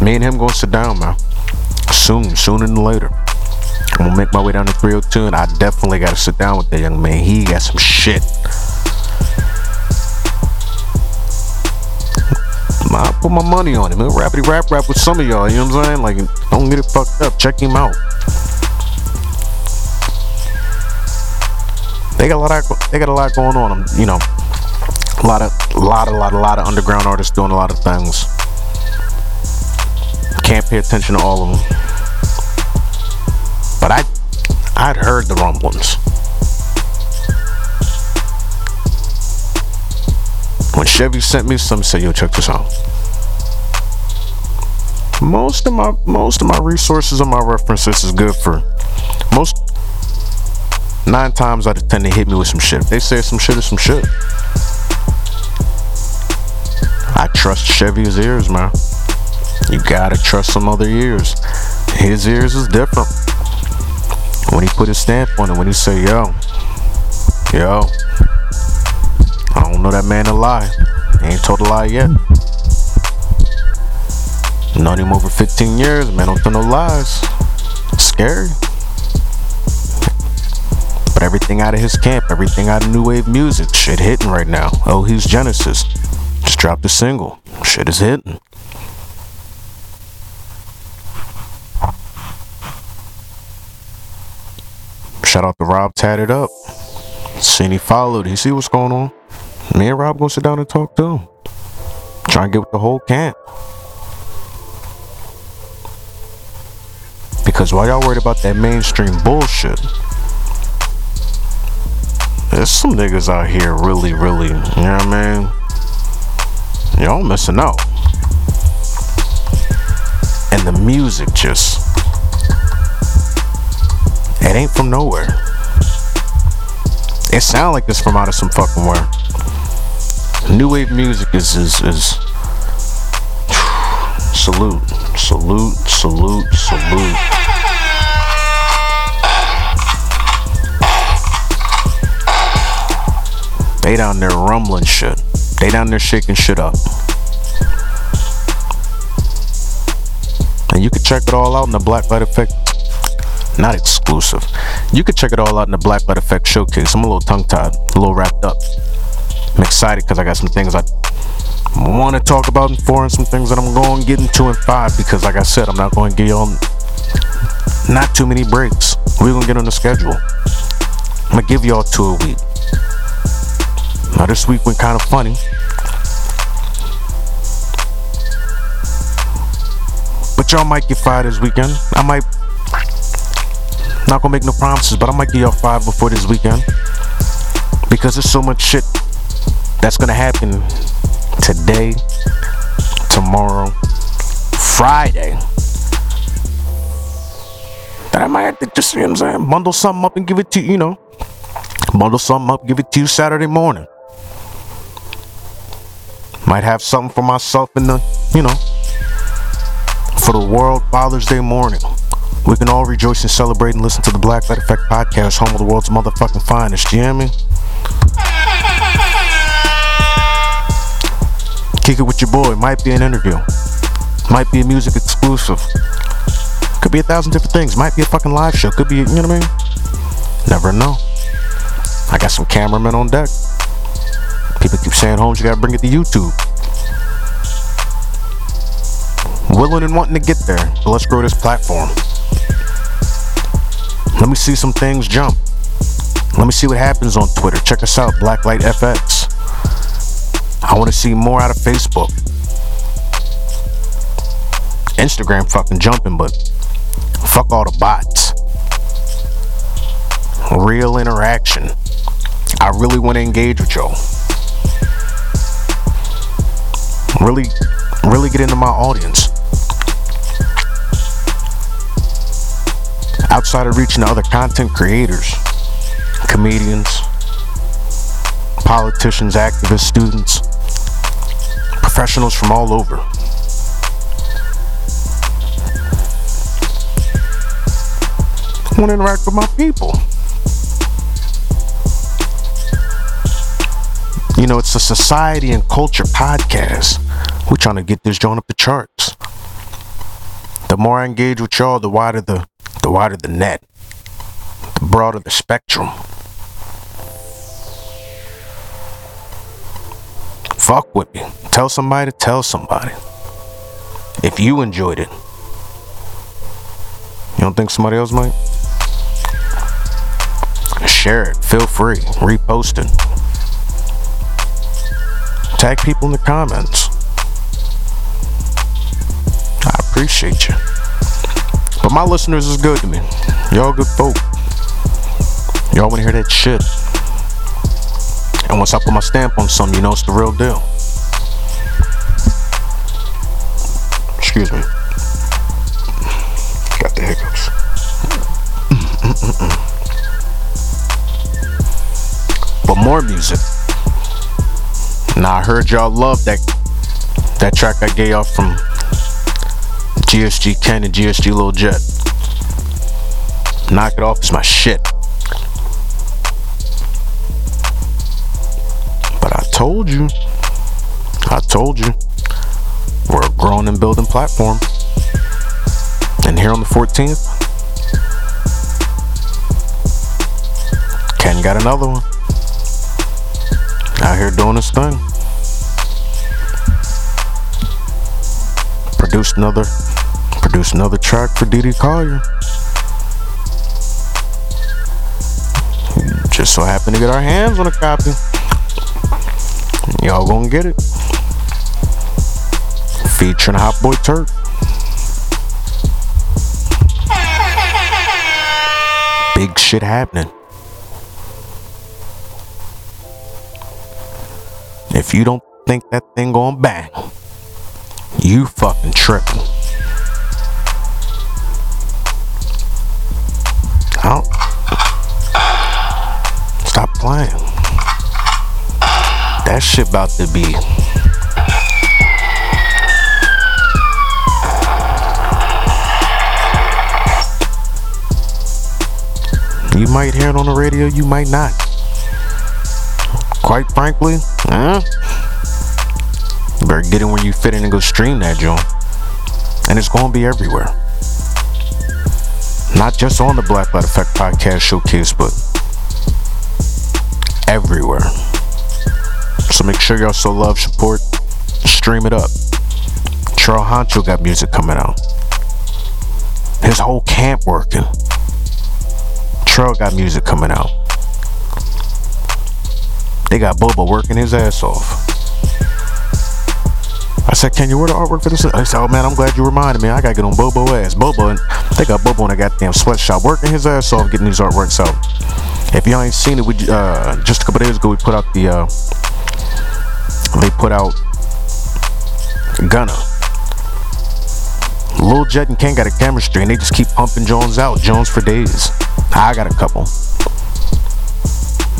Me and him gonna sit down, man. Soon, sooner than later. I'm gonna make my way down to 302 and I definitely gotta sit down with that young man. He got some shit. I put my money on him. He'll rap rap with some of y'all, you know what I'm saying? Like, don't get it fucked up. Check him out. They got a lot of, they got a lot going on. You know, a lot of, a lot, a lot, a lot of underground artists doing a lot of things. Can't pay attention to all of them. But I, I'd heard the rumblings. When Chevy sent me some, say, "Yo, check this out." Most of my most of my resources and my references is good for most. Nine times out of ten, they hit me with some shit. They say some shit is some shit. I trust Chevy's ears, man. You gotta trust some other ears. His ears is different. When he put his stamp on it, when he say, "Yo, yo," I don't know that man a lie. Ain't told a lie yet. Known him over 15 years, man. Don't tell no lies. Scary. But everything out of his camp, everything out of new wave music, shit hitting right now. Oh, he's Genesis. Just dropped a single. Shit is hitting. Shout out to Rob Tatted Up. Seen he followed. He see what's going on. Me and Rob gonna sit down and talk to him. Try and get with the whole camp. Because while y'all worried about that mainstream bullshit, there's some niggas out here really, really, you know what I mean? Y'all missing out. And the music just, it ain't from nowhere. It sound like it's from out of some fucking where. New wave music is is is salute, salute, salute, salute. They down there rumbling shit. They down there shaking shit up. And you can check it all out in the Blacklight Effect. Not exclusive. You can check it all out in the Black Blacklight Effect showcase. I'm a little tongue tied, a little wrapped up. I'm excited because I got some things I want to talk about in four and some things that I'm going to get into in five because, like I said, I'm not going to get y'all not too many breaks. We're going to get on the schedule. I'm going to give y'all two a week. Now this week went kind of funny. But y'all might get fired this weekend. I might not gonna make no promises, but I might give y'all five before this weekend. Because there's so much shit that's gonna happen today, tomorrow, Friday. That I might have to just, you know what I'm saying, bundle something up and give it to you, you know. Bundle something up, give it to you Saturday morning. Might have something for myself in the, you know, for the world Father's Day morning. We can all rejoice and celebrate and listen to the Black Light Effect podcast, home of the world's motherfucking finest. You hear me? Kick it with your boy. Might be an interview. Might be a music exclusive. Could be a thousand different things. Might be a fucking live show. Could be, you know what I mean? Never know. I got some cameramen on deck. People keep saying, Holmes, you gotta bring it to YouTube. Willing and wanting to get there, but let's grow this platform. Let me see some things jump. Let me see what happens on Twitter. Check us out, Blacklight FX. I want to see more out of Facebook. Instagram fucking jumping, but fuck all the bots. Real interaction. I really want to engage with y'all. Really, really get into my audience. Outside of reaching other content creators, comedians, politicians, activists, students, professionals from all over. I want to interact with my people. You know, it's a society and culture podcast. We're trying to get this joint up the charts. The more I engage with y'all, the wider the the wider the net, the broader the spectrum. Fuck with me. Tell somebody to tell somebody. If you enjoyed it. You don't think somebody else might? Share it. Feel free. Repost it. Tag people in the comments. I appreciate you. But my listeners is good to me. Y'all good folk. Y'all wanna hear that shit. And once I put my stamp on something, you know it's the real deal. Excuse me. Got the hiccups. but more music. Now I heard y'all love that that track I gave y'all from GSG Ken and GSG Lil Jet. Knock it off is my shit. But I told you, I told you, we're a growing and building platform. And here on the 14th, Ken got another one. Out here doing his thing. Produced another, produced another track for Didi Collier. Just so happened to get our hands on a copy. Y'all gonna get it. Featuring Hot Boy Turk. Big shit happening. If you don't think that thing going bang, you fucking tripping. Playing. That shit about to be. You might hear it on the radio, you might not. Quite frankly? You better get in where you fit in and go stream that joint. And it's gonna be everywhere. Not just on the Black Light Effect Podcast Showcase, but everywhere. So make sure y'all so love, support, stream it up. Charles Honcho got music coming out. His whole camp working. Trell got music coming out. They got Bobo working his ass off. I said, can you wear the artwork for this? I said, oh man, I'm glad you reminded me. I gotta get on Bobo ass. Bobo, they got Bobo in a goddamn sweatshop working his ass off getting these artworks out. If y'all ain't seen it, we uh, just a couple days ago we put out the uh, they put out Gunna. Lil Jet and Ken got a chemistry and they just keep pumping Jones out. Jones for days. I got a couple.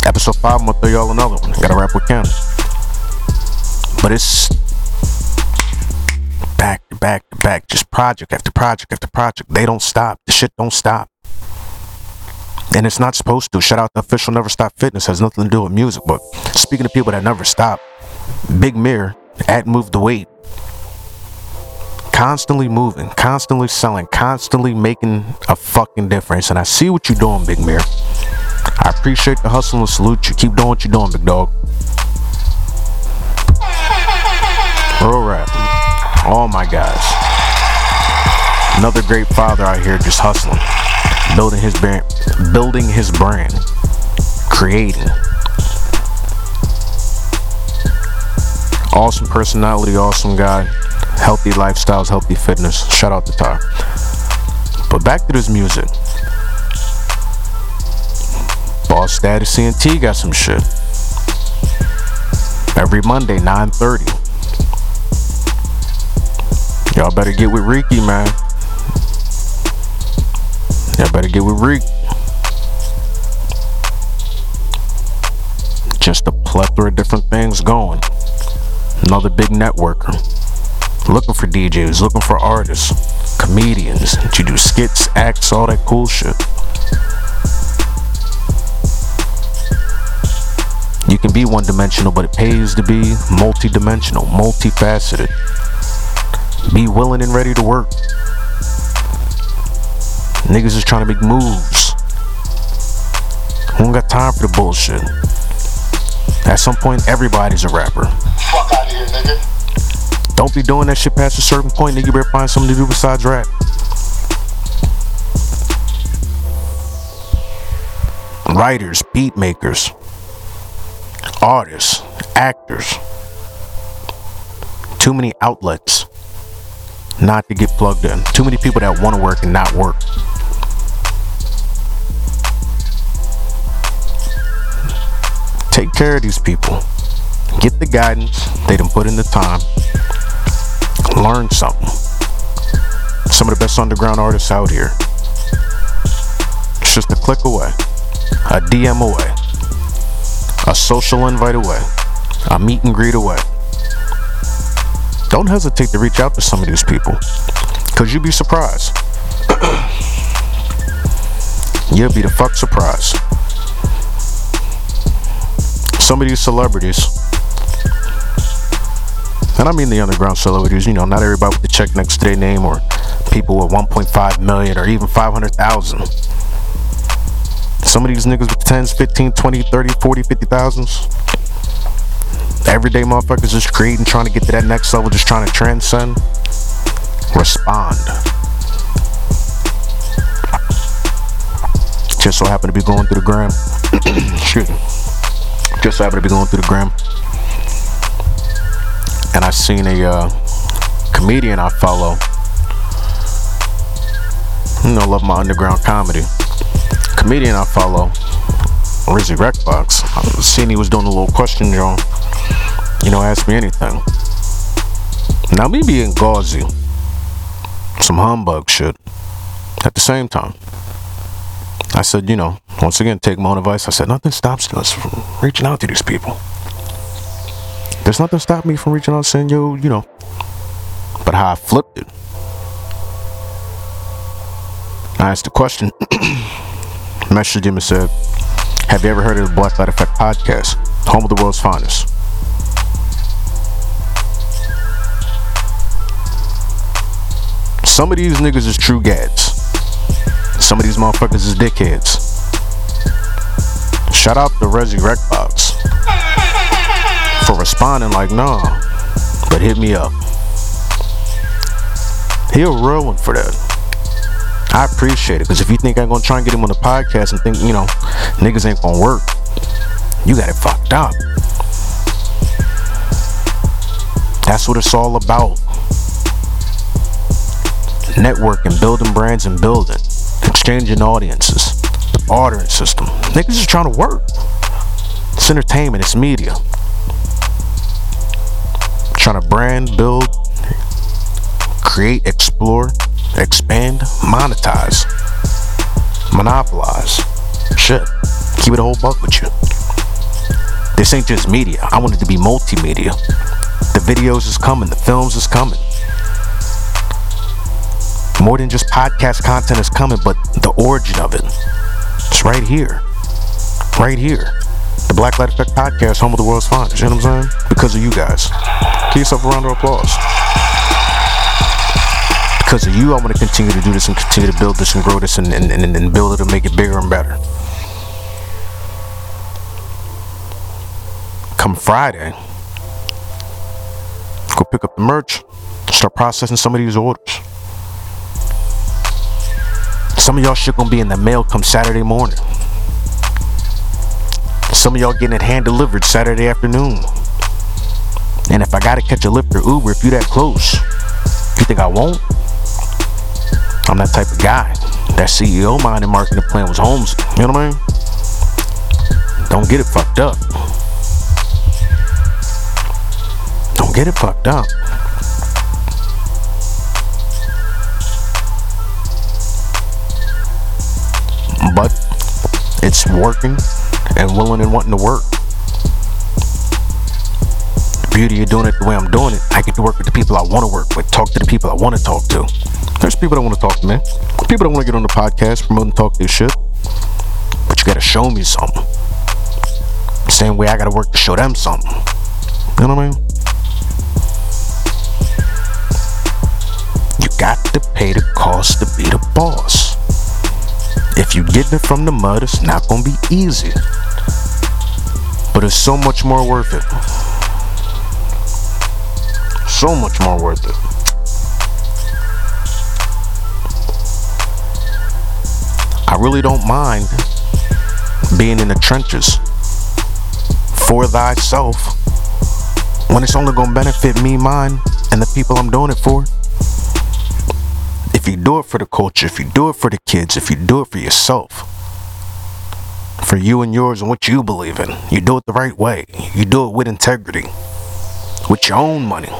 Episode 5, I'm gonna throw y'all another one. Gotta rap with Ken. But it's back to back to back, just project after project after project. They don't stop. The shit don't stop. And it's not supposed to. Shout out to official Never Stop Fitness. Has nothing to do with music. But speaking to people that never stop, Big Mirror at Move the Weight. Constantly moving, constantly selling, constantly making a fucking difference. And I see what you're doing, Big Mirror. I appreciate the hustle and salute you. Keep doing what you're doing, big dog. Real rap. All my guys. Another great father out here just hustling, building his brand, building his brand, creating. Awesome personality, awesome guy, healthy lifestyles, healthy fitness. Shout out to Tar. But back to this music. Boss Status CNT got some shit. Every Monday, 9:30. Y'all better get with Ricky, man. Y'all better get with Reek. Just a plethora of different things going. Another big networker. Looking for DJs, looking for artists, comedians to do skits, acts, all that cool shit. You can be one dimensional, but it pays to be multi dimensional, multifaceted. Be willing and ready to work. Niggas is trying to make moves. We don't got time for the bullshit. At some point, everybody's a rapper. Fuck out of here, nigga. Don't be doing that shit past a certain point, nigga. You better find something to do besides rap. Writers, beat makers, artists, actors. Too many outlets not to get plugged in. Too many people that want to work and not work. Take care of these people. Get the guidance. They done put in the time. Learn something. Some of the best underground artists out here. It's just a click away, a DM away, a social invite away, a meet and greet away. Don't hesitate to reach out to some of these people, because you'd be surprised. (clears throat) You'll be the fuck surprised. Some of these celebrities, and I mean the underground celebrities, you know, not everybody with the check next to their name or people with 1.5 million or even 500,000. Some of these niggas with 10s, 15, 20, 30, 40, 50,000s. Everyday motherfuckers just creating, trying to get to that next level, just trying to transcend. Respond. Just so happen to be going through the gram. (clears throat) Me. Just so happen to be going through the gram. And I seen a uh, comedian I follow. You know, love my underground comedy. Comedian I follow, Rizzy Recbox. I seen he was doing a little question, John. You know, ask me anything. Now, me being gauzy, some humbug shit. At the same time, I said, you know, once again, take my own advice. I said, nothing stops us from reaching out to these people. There's nothing stop me from reaching out saying, yo, you know. But how I flipped it. I asked the question. (clears throat) Messaged him and said, Have you ever heard of the Black Light Effect podcast? Home of the world's finest. Some of these niggas is true gads. Some of these motherfuckers is dickheads. Shout out to Resi Recbox for responding like, nah, but hit me up. He a real one for that. I appreciate it because if you think I'm gonna try and get him on the podcast and think, you know, niggas ain't gonna work, you got it fucked up. That's what it's all about. Networking, building brands, and building, exchanging audiences, the bartering system. Niggas just trying to work. It's entertainment, it's media. Trying to brand, build, create, explore, expand, monetize, monopolize. Shit. Keep it a whole buck with you. This ain't just media. I want it to be multimedia. The videos is coming, the films is coming. More than just podcast content is coming, but the origin of it. It's right here. Right here. The Black Light Effect Podcast, home of the world's finest. You know what I'm saying? Because of you guys. Give yourself a round of applause. Because of you, I want to continue to do this and continue to build this and grow this and, and, and, and build it and make it bigger and better. Come Friday, go pick up the merch, start processing some of these orders. Some of y'all shit gonna be in the mail come Saturday morning. Some of y'all getting it hand delivered Saturday afternoon. And if I gotta catch a Lyft or Uber, if you that close, you think I won't? I'm that type of guy. That CEO mind and marketing plan was Holmes. You know what I mean? Don't get it fucked up. Don't get it fucked up. It's working and willing and wanting to work. The beauty of doing it the way I'm doing it, I get to work with the people I want to work with, talk to the people I want to talk to. There's people that want to talk to me. People that want to get on the podcast, promote and talk their shit. But you gotta show me something. Same way I gotta work to show them something. You know what I mean? You got to pay the cost to be the boss. If you getting it from the mud, it's not gonna be easy. But it's so much more worth it. So much more worth it. I really don't mind being in the trenches for thyself when it's only gonna benefit me, mine, and the people I'm doing it for. You do it for the culture, if you do it for the kids, if you do it for yourself, for you and yours and what you believe in, you do it the right way. You do it with integrity, with your own money.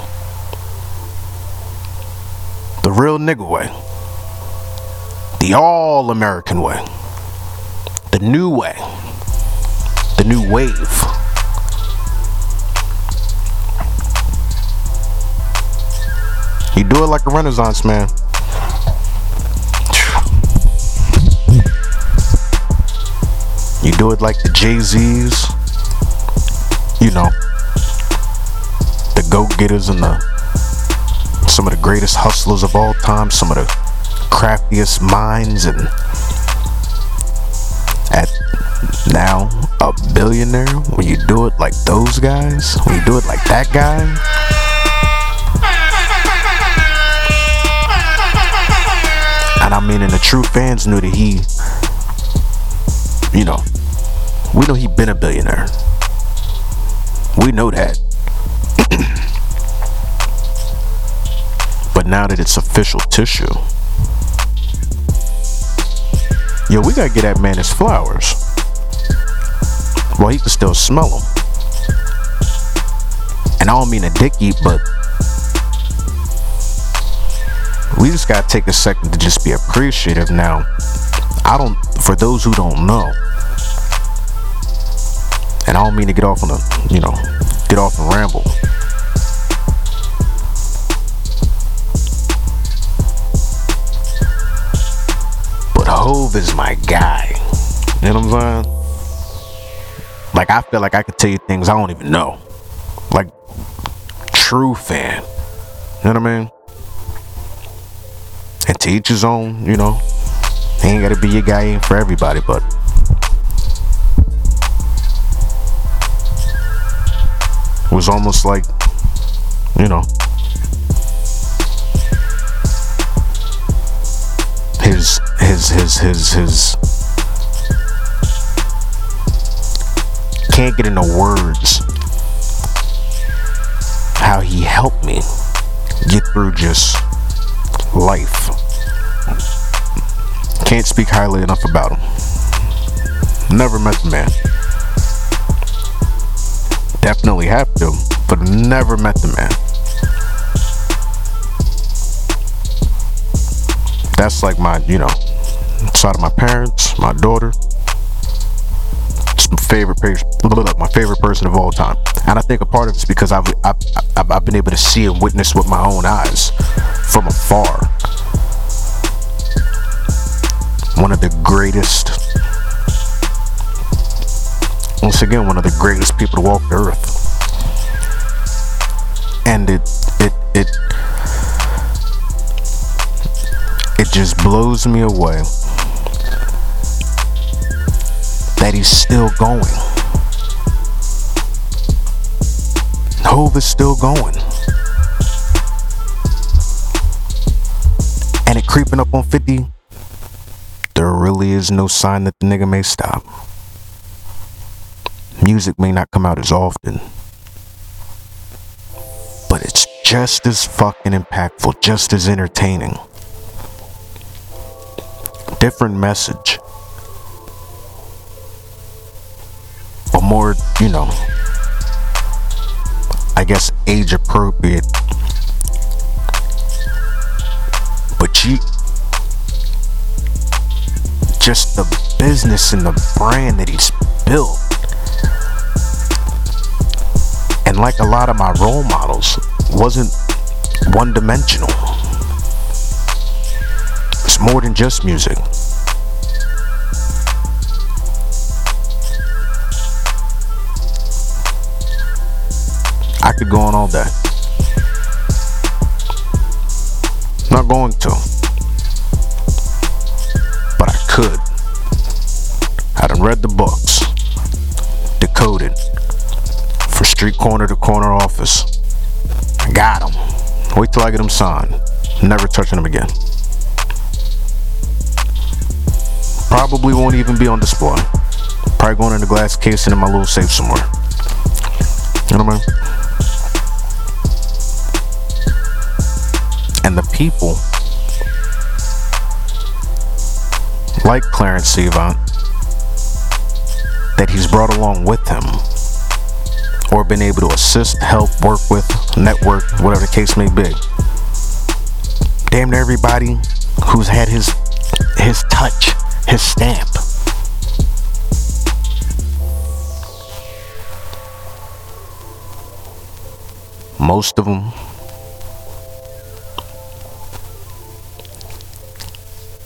The real nigga way. The all American way. The new way. The new wave. You do it like a renaissance man. You do it like the Jay Z's, you know, the go getters and the some of the greatest hustlers of all time, some of the craftiest minds, and at now a billionaire. When you do it like those guys, when you do it like that guy. And I mean, and the true fans knew that he you know, we know he been a billionaire. We know that. (clears throat) but now that it's official tissue, yo, we gotta get that man his flowers. Well, he can still smell them. And I don't mean a dick eat, but we just gotta take a second to just be appreciative now. I don't, for those who don't know, and I don't mean to get off on a, you know, get off and ramble. But Hove is my guy. You know what I'm saying? Like I feel like I could tell you things I don't even know. Like true fan. You know what I mean? And to each his own, you know. He ain't gotta be your guy ain't for everybody, but it was almost like, you know, his his his his his can't get into words how he helped me get through just life. Can't speak highly enough about him. Never met the man. Definitely have to, but never met the man. That's like my, you know, side of my parents, my daughter. It's my favorite person, my favorite person of all time. And I think a part of it's because I've, I've, I've, I've been able to see and witness with my own eyes from afar. One of the greatest, once again, one of the greatest people to walk the earth. And it, it, it, it just blows me away that he's still going. Hove is still going. And it creeping up on 50. There really is no sign that the nigga may stop. Music may not come out as often. But it's just as fucking impactful, just as entertaining. Different message. But more, you know, I guess age appropriate. But you just the business and the brand that he's built. And like a lot of my role models, wasn't one dimensional. It's more than just music. I could go on all day. Not going to. But I could. I done read the books. Street corner to corner office. I got them. Wait till I get them signed. Never touching them again. Probably won't even be on display. Probably going in a glass case and in my little safe somewhere. You know what I mean? And the people, like Clarence Avant, that he's brought along with him, or been able to assist, help, work with, network, whatever the case may be. Damn everybody who's had his his touch, his stamp. Most of them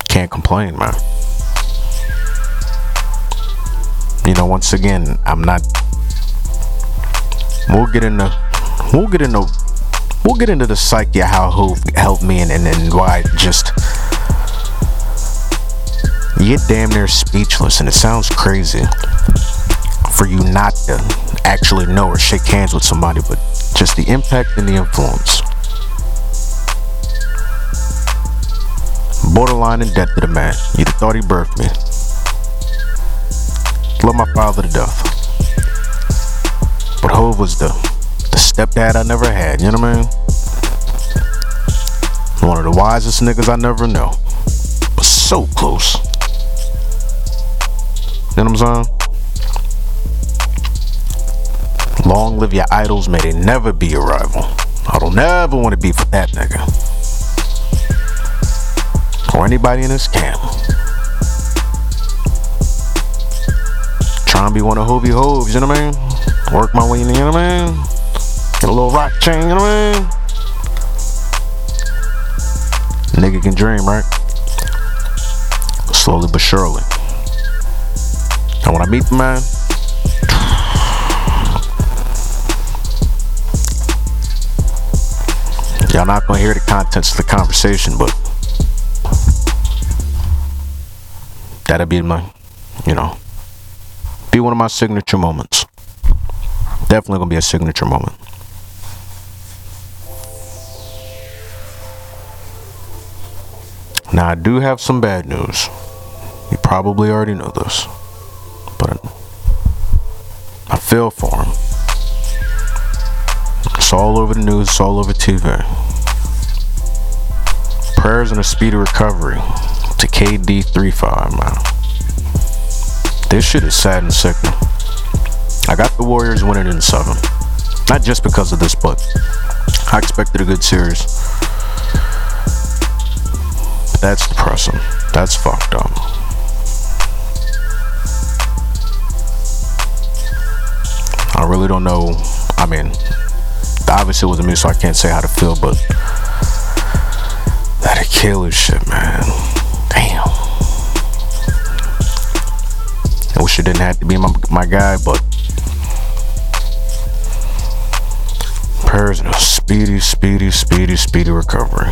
can't complain, man. You know, once again, I'm not. We'll get into. We'll get into. We'll get into the psyche of how Hove helped me and, and, and why just. You get damn near speechless, and it sounds crazy for you not to actually know or shake hands with somebody, but just the impact and the influence. Borderline in debt to the man. You'd have thought he birthed me. Love my father to death. But Hove was the, the stepdad I never had, you know what I mean? One of the wisest niggas I never knew. But so close. You know what I'm saying? Long live your idols, may they never be your rival. I don't never want to be for that nigga. Or anybody in this camp. Trying to be one of Hovey Hoves, you know what I mean? Work my way in, you know what I mean? Get a little Roc chain, you know what I mean? Nigga can dream, right? Slowly but surely. And when I meet the man, y'all not gonna hear the contents of the conversation, but that'll be my, you know, be one of my signature moments. Definitely gonna be a signature moment. Now, I do have some bad news. You probably already know this. But I feel for him. It's all over the news, it's all over TV. Prayers and a speedy recovery to KD35, man. This shit is sad and sickening. I got the Warriors winning in seven. Not just because of this, but I expected a good series. That's depressing. That's fucked up. I really don't know. I mean, obviously it wasn't me, so I can't say how to feel, but that Achilles shit, man. Damn. I wish it didn't have to be my, my guy, but prayers and a speedy, speedy, speedy, speedy recovery.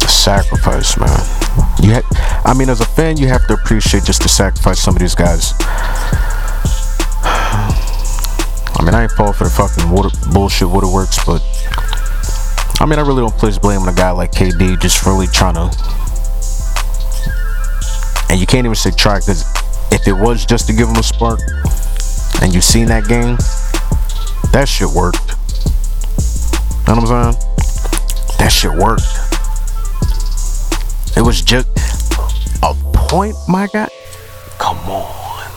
The sacrifice, man. You had, I mean, as a fan, you have to appreciate just the sacrifice some of these guys. (sighs) I mean, I ain't fall for the fucking water, bullshit waterworks, but I mean, I really don't place blame on a guy like KD just really trying to. And you can't even say try because if it was just to give him a spark, and you seen that game, that shit worked. You know what I'm saying? That shit worked. It was just a point, my guy. Come on.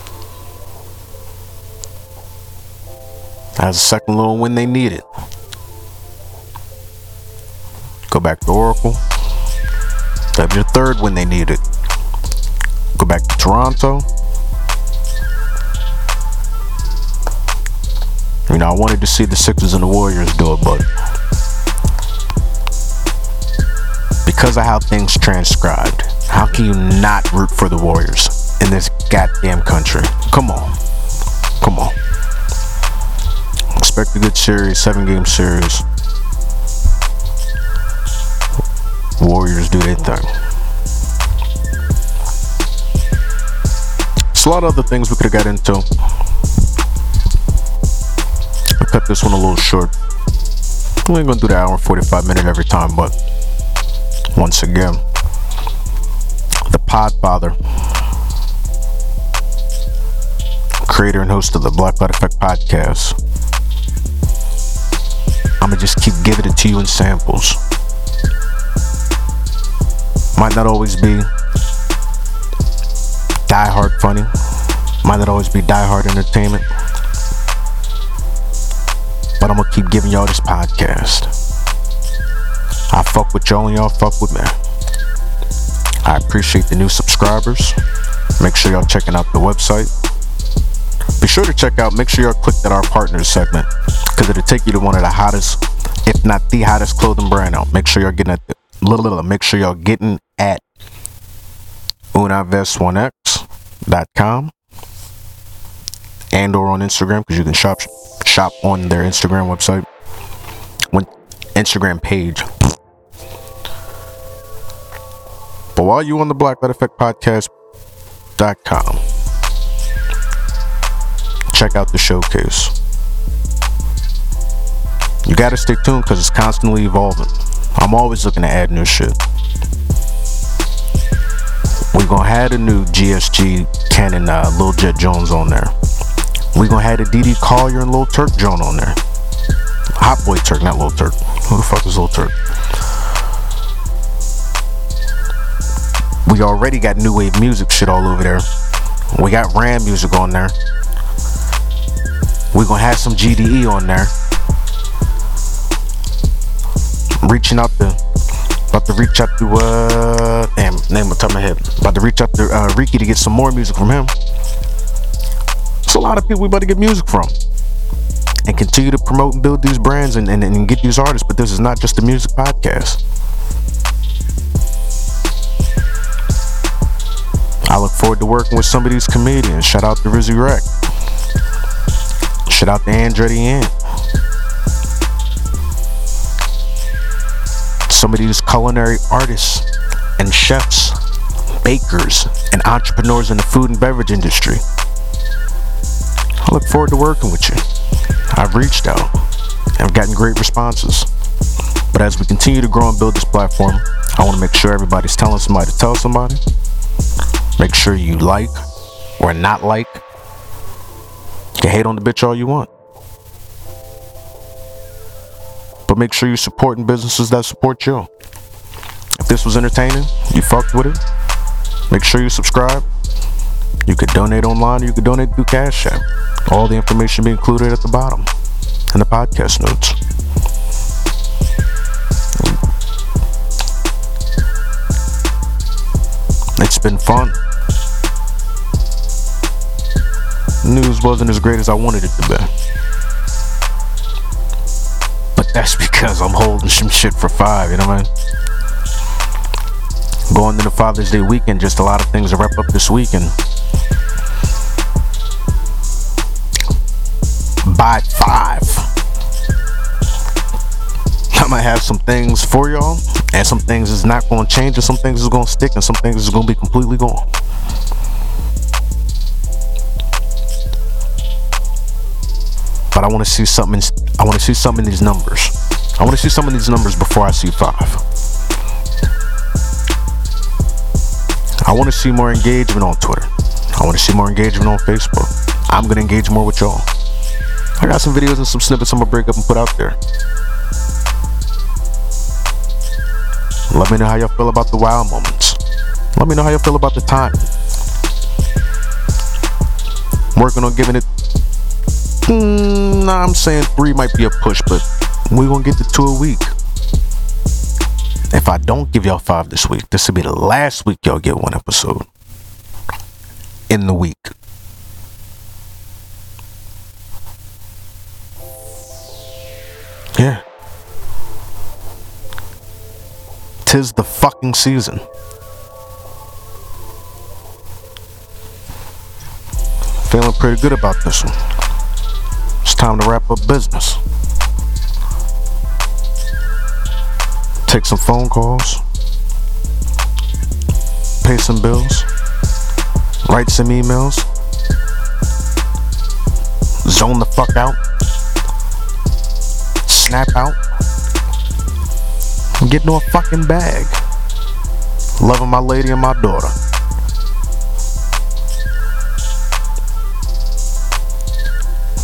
That's the second little win they needed. Go back to Oracle. That'd be the third win they needed. Go back to Toronto. You know, I wanted to see the Sixers and the Warriors do it, but because of how things transcribed, how can you not root for the Warriors in this goddamn country? Come on. Come on. Expect a good series, seven game series. Warriors do their thing. There's a lot of other things we could have got into. Cut this one a little short. We ain't gonna do the hour 45 minute every time, but once again, the Podfather, creator and host of the Black Light Effect podcast. I'ma just keep giving it to you in samples. Might not always be die hard funny, might not always be die hard entertainment, but I'm gonna keep giving y'all this podcast. I fuck with y'all and y'all fuck with me. I appreciate the new subscribers. Make sure y'all checking out the website. Be sure to check out, make sure y'all click that Our Partners segment because it'll take you to one of the hottest, if not the hottest clothing brand out. Make sure y'all getting at the, little, little, make sure y'all getting at univest1x.com and or on Instagram because you can shop shop on their Instagram website, when Instagram page. But while you on the Black Light Effect Podcast.com, check out the showcase. You gotta stay tuned because it's constantly evolving. I'm always looking to add new shit. We're gonna have a new GSG Canon uh, Lil Jet Jones on there. We're gonna have a DD Collier and Lil Turk Joan on there. Hot Boy Turk, not Lil Turk. Who the fuck is Lil Turk? We already got new wave music shit all over there. We got Ram music on there. We're gonna have some GDE on there. Reaching out to about to reach out to uh damn name of top of my head. About to reach out to uh Ricky to get some more music from him. A lot of people we about to get music from. And continue to promote and build these brands and, and, and get these artists. But this is not just a music podcast. I look forward to working with some of these comedians. Shout out to Rizzy Wreck. Shout out to Andretti Ant. Some of these culinary artists and chefs, bakers, and entrepreneurs in the food and beverage industry. I look forward to working with you. I've reached out and I've gotten great responses. But as we continue to grow and build this platform, I want to make sure everybody's telling somebody to tell somebody. Make sure you like or not like. You can hate on the bitch all you want. But make sure you're supporting businesses that support you. If this was entertaining, you fucked with it, make sure you subscribe. You could donate online or you could donate through Cash App. All the information be included at the bottom in the podcast notes. It's been fun. News wasn't as great as I wanted it to be. But that's because I'm holding some shit for five, you know what I mean? Going into Father's Day weekend, just a lot of things to wrap up this weekend. By five. I might have some things for y'all, and some things is not gonna change, and some things is gonna stick, and some things is gonna be completely gone. But I want to see something. I want to see some in these numbers. I want to see some of these numbers before I see five. I want to see more engagement on Twitter. I want to see more engagement on Facebook. I'm gonna engage more with y'all. I got some videos and some snippets I'm gonna break up and put out there. Let me know how y'all feel about the wow moments. Let me know how y'all feel about the time. Working on giving it. Nah, I'm saying three might be a push, but we're gonna get to two a week. If I don't give y'all five this week, this will be the last week y'all get one episode in the week. Tis the fucking season. Feeling pretty good about this one. It's time to wrap up business. Take some phone calls. Pay some bills. Write some emails. Zone the fuck out. Snap out. Get into a fucking bag. Loving my lady and my daughter.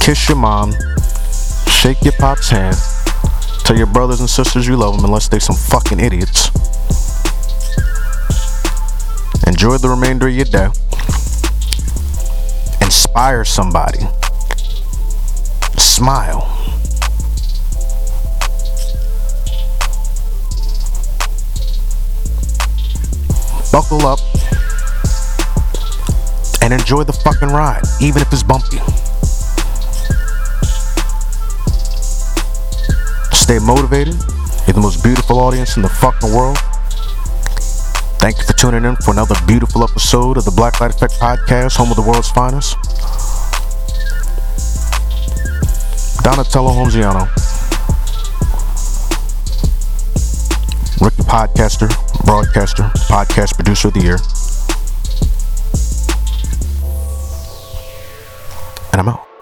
Kiss your mom. Shake your pop's hand. Tell your brothers and sisters you love them unless they some fucking idiots. Enjoy the remainder of your day. Inspire somebody. Smile. Buckle up and enjoy the fucking ride, even if it's bumpy. Stay motivated. You're the most beautiful audience in the fucking world. Thank you for tuning in for another beautiful episode of the Blacklight Effect Podcast, home of the world's finest. Donatello Holmesiano, rookie podcaster, broadcaster, podcast producer of the year. And I'm out.